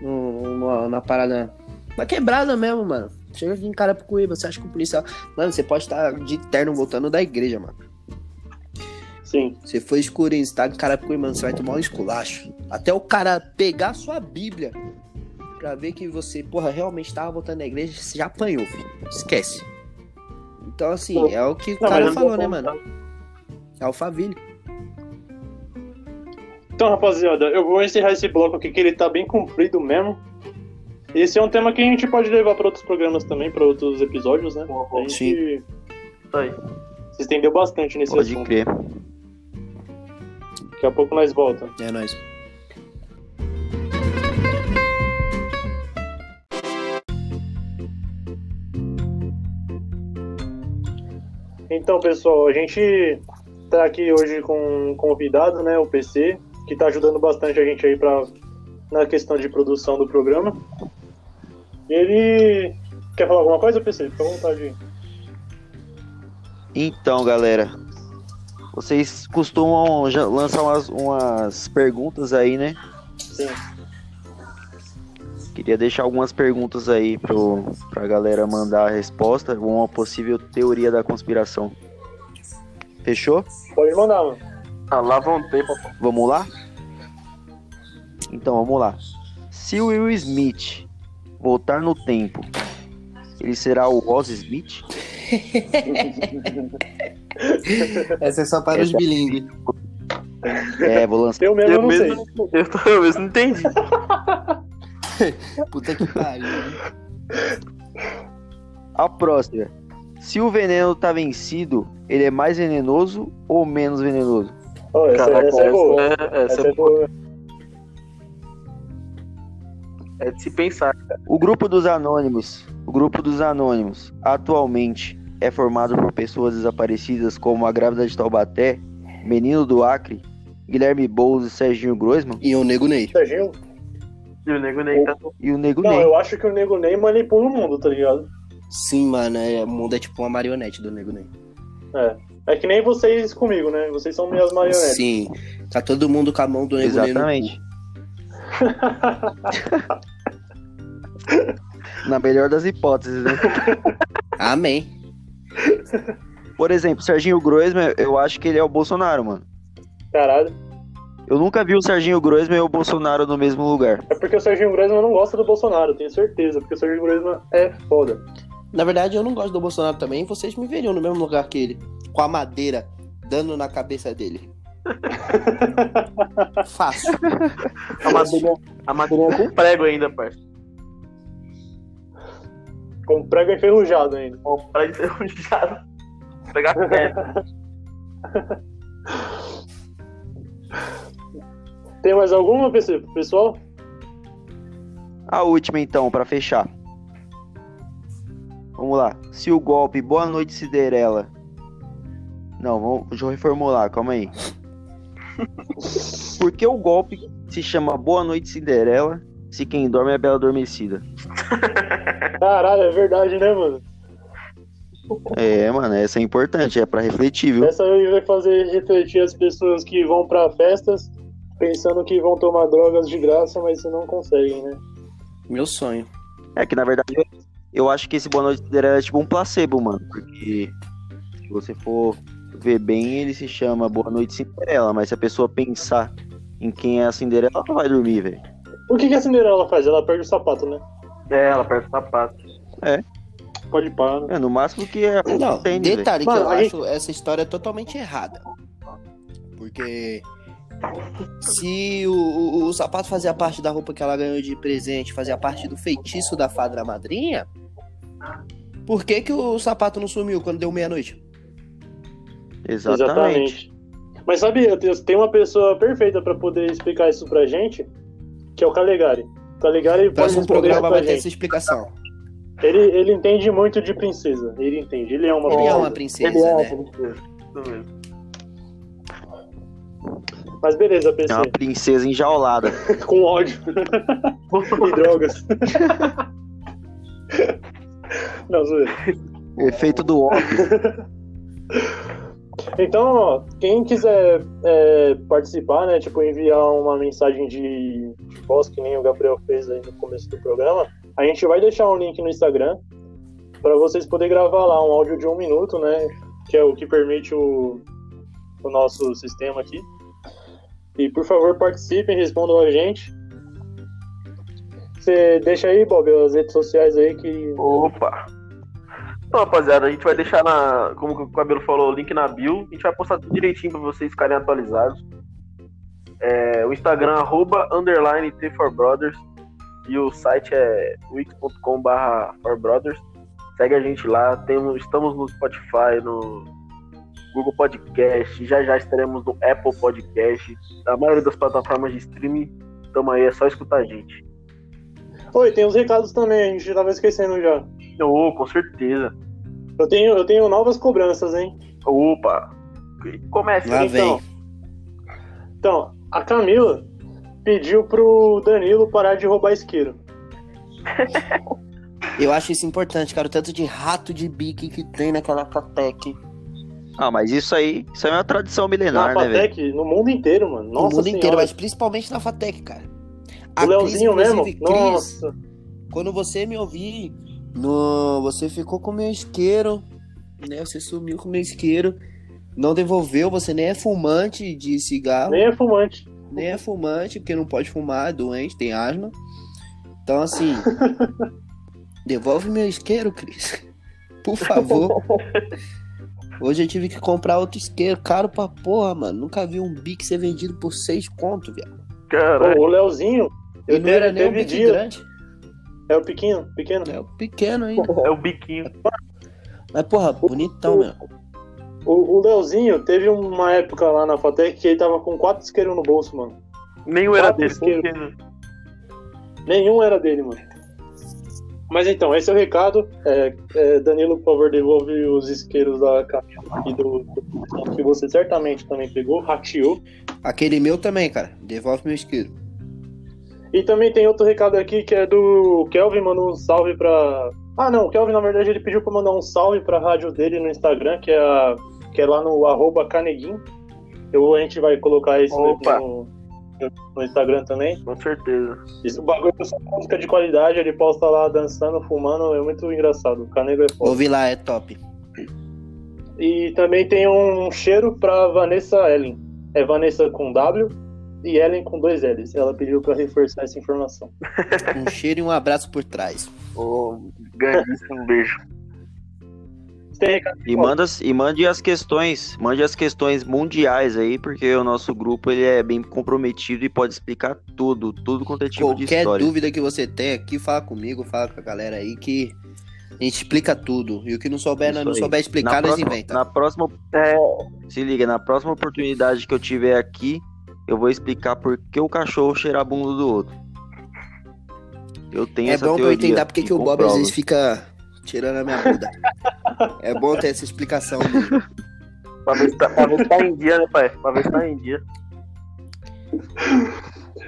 num- numa, na parada. Na quebrada mesmo, mano. Chega aqui em Carapicuíba, você acha que o policial. Mano, você pode estar de terno voltando da igreja, mano. Sim. Você foi escurinho, você tá em Carapicuíba, mano, você vai tomar um esculacho. Até o cara pegar sua Bíblia pra ver que você, porra, realmente tava voltando da igreja, você já apanhou, filho. Esquece. Então, assim, é o que o Não, cara falou, né, mano? É Alphaville. Então, rapaziada, eu vou encerrar esse bloco aqui que ele tá bem comprido mesmo. Esse é um tema que a gente pode levar para outros programas também, para outros episódios, né? A gente Sim. Aí. se estendeu bastante nesse Pode assunto. crer. Daqui a pouco nós volta. É nóis. Então, pessoal, a gente tá aqui hoje com um convidado, né, o PC, que tá ajudando bastante a gente aí pra, na questão de produção do programa. Ele quer falar alguma coisa, PC? Fica à vontade aí. Então, galera, vocês costumam lançar umas, umas perguntas aí, né? Sim. Queria deixar algumas perguntas aí pro, pra galera mandar a resposta, uma possível teoria da conspiração. Fechou? Pode mandar, mano. Ah, lá vão ter, papai. Vamos lá? Então, vamos lá. Se o Will Smith voltar no tempo, ele será o Ross Smith? Essa é só para os Essa- bilíngues. É, vou lançar. Eu mesmo Eu não sei. mesmo, eu, tô- eu mesmo não entendi. Puta que pariu. A próxima. Se o veneno tá vencido, ele é mais venenoso ou menos venenoso? Ó, essa, Caraca, essa é boa. essa é- essa Essa é é boa. É de se pensar. O grupo dos anônimos, o grupo dos anônimos, atualmente é formado por pessoas desaparecidas como a grávida de Taubaté, Menino do Acre, Guilherme Boulos e Serginho Groisman E o Nego Ney. Serginho? E o nego nem tá. e o Nego Não, Ney. eu acho que o Nego Ney manipula o mundo, tá ligado? Sim, mano, é, o mundo é tipo uma marionete do Nego Ney. É. É que nem vocês comigo, né? Vocês são minhas marionetes. Sim, tá todo mundo com a mão do Nego Ney no Exatamente. Na melhor das hipóteses, né? Amém. Por exemplo, Serginho Groisman, eu acho que ele é o Bolsonaro, mano. Caralho. Eu nunca vi o Serginho Groisman e o Bolsonaro no mesmo lugar. É porque o Serginho Groisman não gosta do Bolsonaro, tenho certeza. Porque o Serginho Groisman é foda. Na verdade, eu não gosto do Bolsonaro também. Vocês me veriam no mesmo lugar que ele. Com a madeira dando na cabeça dele. Fácil. A madeirinha, a madeirinha com prego ainda, parceiro. Com prego enferrujado ainda. Com prego enferrujado. Pegar pedra. Tem mais alguma, pessoal? A última, então, pra fechar. Vamos lá. Se o golpe Boa Noite Cinderela. Não, vamos, deixa eu reformular, calma aí. Por que o golpe se chama Boa Noite Cinderela se quem dorme é a Bela Adormecida? Caralho, é verdade, né, mano? É, mano, essa é importante, é pra refletir, viu? Essa aí vai fazer refletir as pessoas que vão pra festas pensando que vão tomar drogas de graça, mas não conseguem, né? Meu sonho. É que na verdade eu acho que esse Boa Noite Cinderela é tipo um placebo, mano. Porque se você for ver bem, ele se chama Boa Noite Cinderela, mas se a pessoa pensar em quem é a Cinderela, ela não vai dormir, velho. O que, que a Cinderela faz? Ela perde o sapato, né? É, ela aperta o sapato. Pode parar. né? É, no máximo que é Não, tênis, detalhe que Mano, eu a gente- acho essa história totalmente errada. Porque se o, o, o sapato fazia parte da roupa que ela ganhou de presente, fazia parte do feitiço da fada madrinha, por que, que o sapato não sumiu quando deu meia-noite? Exatamente. Mas sabia, tem- tem uma pessoa perfeita pra poder explicar isso pra gente, que é o Calegari. O Calegari pode Próximo responder programa pra vai ter gente. essa explicação. Ele, ele entende muito de princesa. Ele entende. Ele é uma Ele é princesa. uma princesa, Ele é né? princesa. Mesmo. Mas beleza, PC. É uma princesa enjaulada. Com ódio e drogas. Não, zoeira. Efeito do óbvio. Então, quem quiser é, participar, né, tipo, enviar uma mensagem de, de voz, que nem o Gabriel fez aí no começo do programa, a gente vai deixar um link no Instagram para vocês poderem gravar lá um áudio de um minuto, né, que é o que permite o, o nosso sistema aqui. E, por favor, participem, respondam a gente. Você deixa aí, Bob, as redes sociais aí que... Opa! Então, rapaziada, a gente vai deixar na. Como o Cabelo falou, o link na bio. A gente vai postar tudo direitinho pra vocês ficarem atualizados. É, o Instagram, arroba, underline T4Brothers. E o site é wix.com.br forbrothers. Segue a gente lá. Temos, estamos no Spotify, no Google Podcast. Já já estaremos no Apple Podcast. A maioria das plataformas de streaming. Tamo aí, é só escutar a gente. Oi, tem os recados também, a gente tava esquecendo já. Oh, com certeza. Eu tenho, eu tenho novas cobranças, hein? Opa! Comece Lá então. vem. Então, a Camila pediu pro Danilo parar de roubar isqueiro. Eu acho isso importante, cara. O tanto de rato de bique que tem naquela Fatec. Ah, mas isso aí, isso aí é uma tradição milenar, Na né, velho? Fatec, no mundo inteiro, mano. No Nossa mundo senhora. inteiro, mas principalmente na Fatec, cara. O Leozinho mesmo? Cris, Nossa. quando você me ouvir, no... você ficou com o meu isqueiro, né? Você sumiu com o meu isqueiro, não devolveu, você nem é fumante de cigarro, Nem é fumante. nem é fumante, porque não pode fumar, é doente, tem asma. Então, assim, devolve meu isqueiro, Cris. Por favor. Hoje eu tive que comprar outro isqueiro, caro pra porra, mano. Nunca vi um bique ser vendido por seis conto, viado. Caralho. O Leozinho, E eu não teve, era nem um dia. grande, É o pequeno, pequeno. é o pequeno ainda. É o biquinho. Mas, porra, bonitão, meu. O, o Leozinho teve uma época lá na Fatec que ele tava com quatro isqueiros no bolso, mano. Nenhum era Quatro dele. isqueiros. Nenhum era dele, mano. Mas então, esse é o recado. É, é, Danilo, por favor, devolve os isqueiros da Camila e do, do que você certamente também pegou, rateou. Aquele meu também, cara. Devolve meu isqueiro. E também tem outro recado aqui que é do Kelvin, mandou um salve pra. Ah, não, o Kelvin, na verdade, ele pediu pra mandar um salve pra rádio dele no Instagram, que é, a... que é lá no arroba Caneguin. Eu, a gente vai colocar isso no, no Instagram também. Com certeza. Isso, o bagulho é música de qualidade, ele posta lá dançando, fumando, é muito engraçado. O Canego é foda. Ouvi lá, é top. E também tem um cheiro pra Vanessa Ellen. É Vanessa com W e Ellen com dois L's. Ela pediu pra reforçar essa informação. Um cheiro e um abraço por trás. Ô, grandíssimo beijo. E, manda, e mande as questões, mande as questões mundiais aí, porque o nosso grupo ele é bem comprometido e pode explicar tudo, tudo quanto é tipo de Qualquer história. dúvida que você tem aqui, fala comigo, fala com a galera aí que a gente explica tudo. E o que não souber, não aí. souber explicar, nós próxima, inventa. na próxima, É, se liga, na próxima oportunidade que eu tiver aqui, eu vou explicar por que o cachorro cheira a bunda do outro. Eu tenho É essa bom pra eu teoria. entender porque que o Bob às vezes fica tirando a minha bunda. é bom ter essa explicação dele. pra, ver se tá, pra ver se tá em dia, né, pai? Pra ver se tá em dia.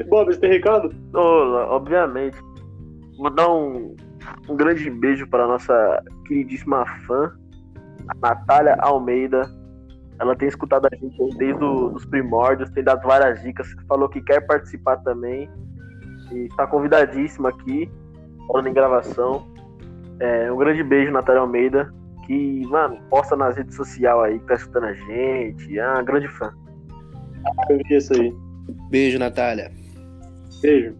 Bob, você tem recado? Ô, obviamente. Mandar um, um grande beijo para nossa queridíssima fã, a Natália Almeida. Ela tem escutado a gente aí desde os primórdios, tem dado várias dicas, falou que quer participar também. E está convidadíssima aqui, falando em gravação. É, um grande beijo, Natália Almeida, que, mano, posta nas redes sociais aí, que tá escutando a gente. É uma grande fã. Eu vi isso aí. Beijo, Natália. Beijo.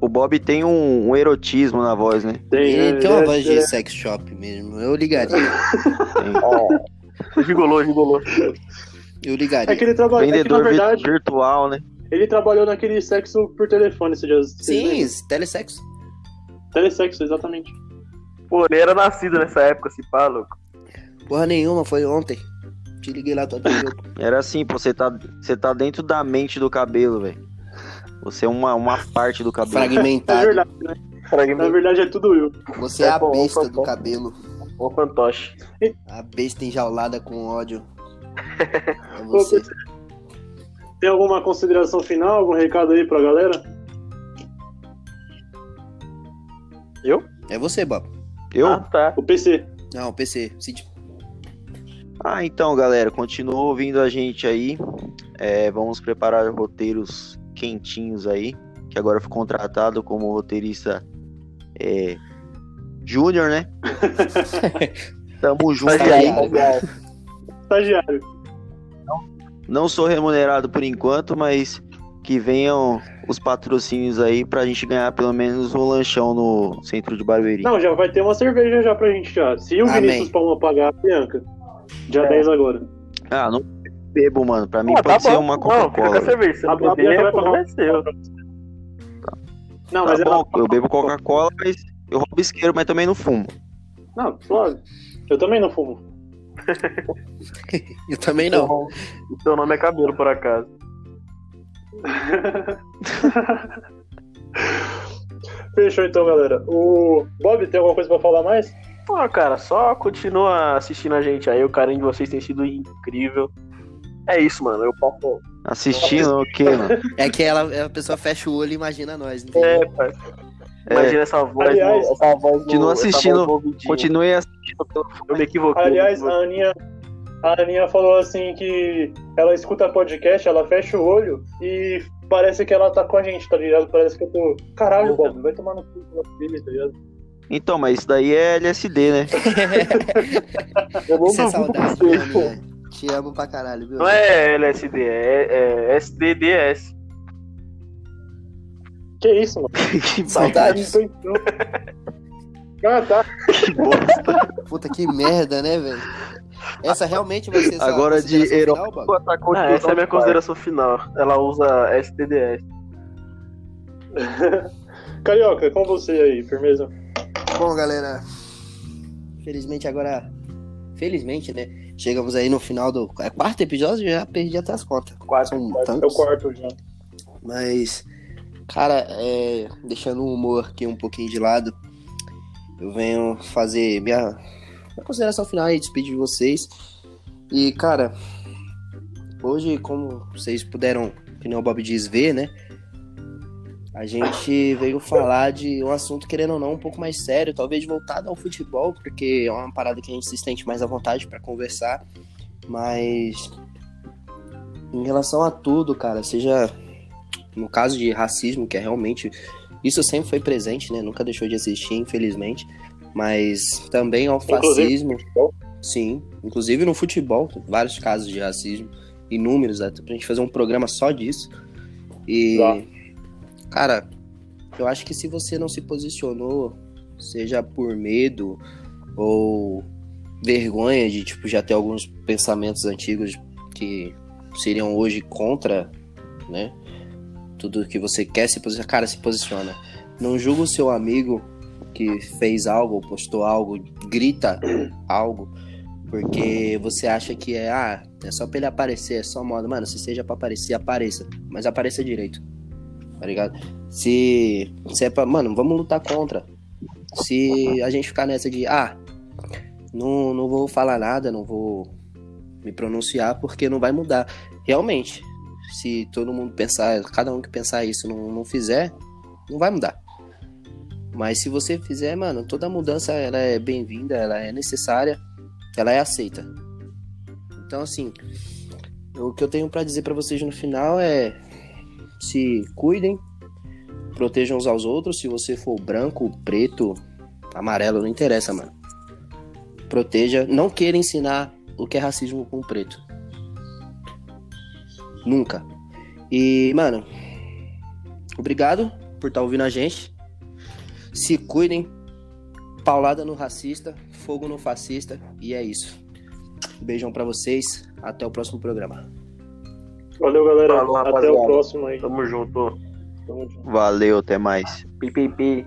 o Bob tem um, um erotismo na voz, né? Tem, Ele tem uma é- voz de é- sex shop mesmo. Eu ligaria. Tem. Gigolou, gigolou. Eu ligaria. É que ele trabalha. É que, Vendedor verdade, virtual, né? ele trabalhou naquele sexo por telefone dias. vocês Sim, esse telesexo. Telesexo, exatamente. Pô, nem era nascido nessa época, esse pá, louco. Porra nenhuma, foi ontem. Te liguei lá, tu atendeu. Era assim, pô, você tá, você tá dentro da mente do cabelo, velho. Você é uma, uma parte do cabelo. É Fragmentado. verdade, né? Na verdade é tudo eu. Você é a É bom, besta é do bom. cabelo. Ô, fantoche. A besta enjaulada com ódio. É você. Tem alguma consideração final, algum recado aí pra galera? É você, Bob. Eu? Ah, tá. O PC. Não, PC. Cid. Ah, então, galera, continua ouvindo a gente aí. É, vamos preparar roteiros quentinhos aí. Que agora eu fui contratado como roteirista é, júnior, né? Tamo junto aí. Estagiário. Estagiário. Não sou remunerado por enquanto, mas que venham os patrocínios aí pra gente ganhar pelo menos um lanchão no centro de Barueri. Não, já vai ter uma cerveja já pra gente já. Se o Amém. Vinícius Palma pagar, Bianca. Dia É. 10 agora. Ah, não bebo, mano. Pra mim Ah, pode tá ser bom. uma Não, fica com a Coca-Cola. cerveja. Se A não Bianca beber, vai pagar é. Não, Tá mas bom, ela. eu bebo Coca-Cola, mas eu roubo isqueiro, mas também não fumo. Não, suave. Eu também não fumo. Eu também não. O seu nome é cabelo, por acaso. Fechou então, galera. O Bob, tem alguma coisa pra falar mais? Ah, cara, só continua assistindo a gente aí. O carinho de vocês tem sido incrível. É isso, mano. Eu posso. Assistindo o quê, mano? É que ela, a pessoa fecha o olho e imagina nós, entendeu? É, pai. Imagina essa voz. Aliás, no- essa voz no- continua assistindo, voz. Continue assistindo Eu me equivoquei. Aliás, a Aninha, a Aninha falou assim que ela escuta podcast, ela fecha o olho e parece que ela tá com a gente, tá ligado? Parece que eu tô. Caralho, Bob, vai tomar no cu do filho, tá ligado? Então, mas isso daí é LSD, né? Eu não Isso é saudade, meu amigo. Te amo pra caralho, viu? Não é LSD, é, é SDDS. Que isso, mano? que Saudades. Ah, tá. Puta que merda, né, velho? Essa realmente vai ser sua Agora de herói. atacou Ah, essa é a minha consideração final. Ela usa STDS. Carioca, com você aí, firmeza? Bom, galera. Felizmente agora. Felizmente, né? Chegamos aí no final do. É quarto episódio? Já perdi até as contas. Quase. São É o quarto já. Mas, cara, é, deixando o humor aqui um pouquinho de lado, eu venho fazer minha, minha consideração final e despedir de vocês. E, cara, hoje, como vocês puderam, que nem o Bob diz, ver, né? A gente veio falar de um assunto, querendo ou não, um pouco mais sério, talvez voltado ao futebol, porque é uma parada que a gente se sente mais à vontade para conversar. Mas, em relação a tudo, cara, seja no caso de racismo, que é realmente. Isso sempre foi presente, né? Nunca deixou de existir, infelizmente. Mas também ao Inclusive fascismo. Sim, inclusive no futebol, vários casos de racismo, inúmeros, até pra gente fazer um programa só disso. E, Tá. cara, eu acho que se você não se posicionou, seja por medo ou vergonha de, tipo, já ter alguns pensamentos antigos que seriam hoje contra, né? Tudo que você quer se posicionar, cara, se posiciona. Não julga o seu amigo que fez algo, ou postou algo, grita algo, porque você acha que é, ah, é só pra ele aparecer, é só moda. Mano, se seja pra aparecer, apareça. Mas apareça direito. Tá ligado? Se, se é pra. Mano, vamos lutar contra. Se a gente ficar nessa de, ah, não, não vou falar nada, não vou me pronunciar, porque não vai mudar. Realmente, se todo mundo pensar, cada um que pensar isso não, não fizer, não vai mudar. Mas se você fizer, mano, toda mudança ela é bem-vinda, ela é necessária, ela é aceita. Então, assim, o que eu tenho pra dizer pra vocês no final é se cuidem, protejam uns aos outros. Se você for branco, preto, amarelo, não interessa, mano. Proteja, não queira ensinar o que é racismo com preto. Nunca. E, mano, obrigado por estar ouvindo a gente. Se cuidem. Paulada no racista, fogo no fascista. E é isso. Beijão pra vocês. Até o próximo programa. Valeu, galera. Falou, Até rapaziada. o próximo aí. Tamo junto. Tamo junto. Valeu, até mais. Pi, pi, pi.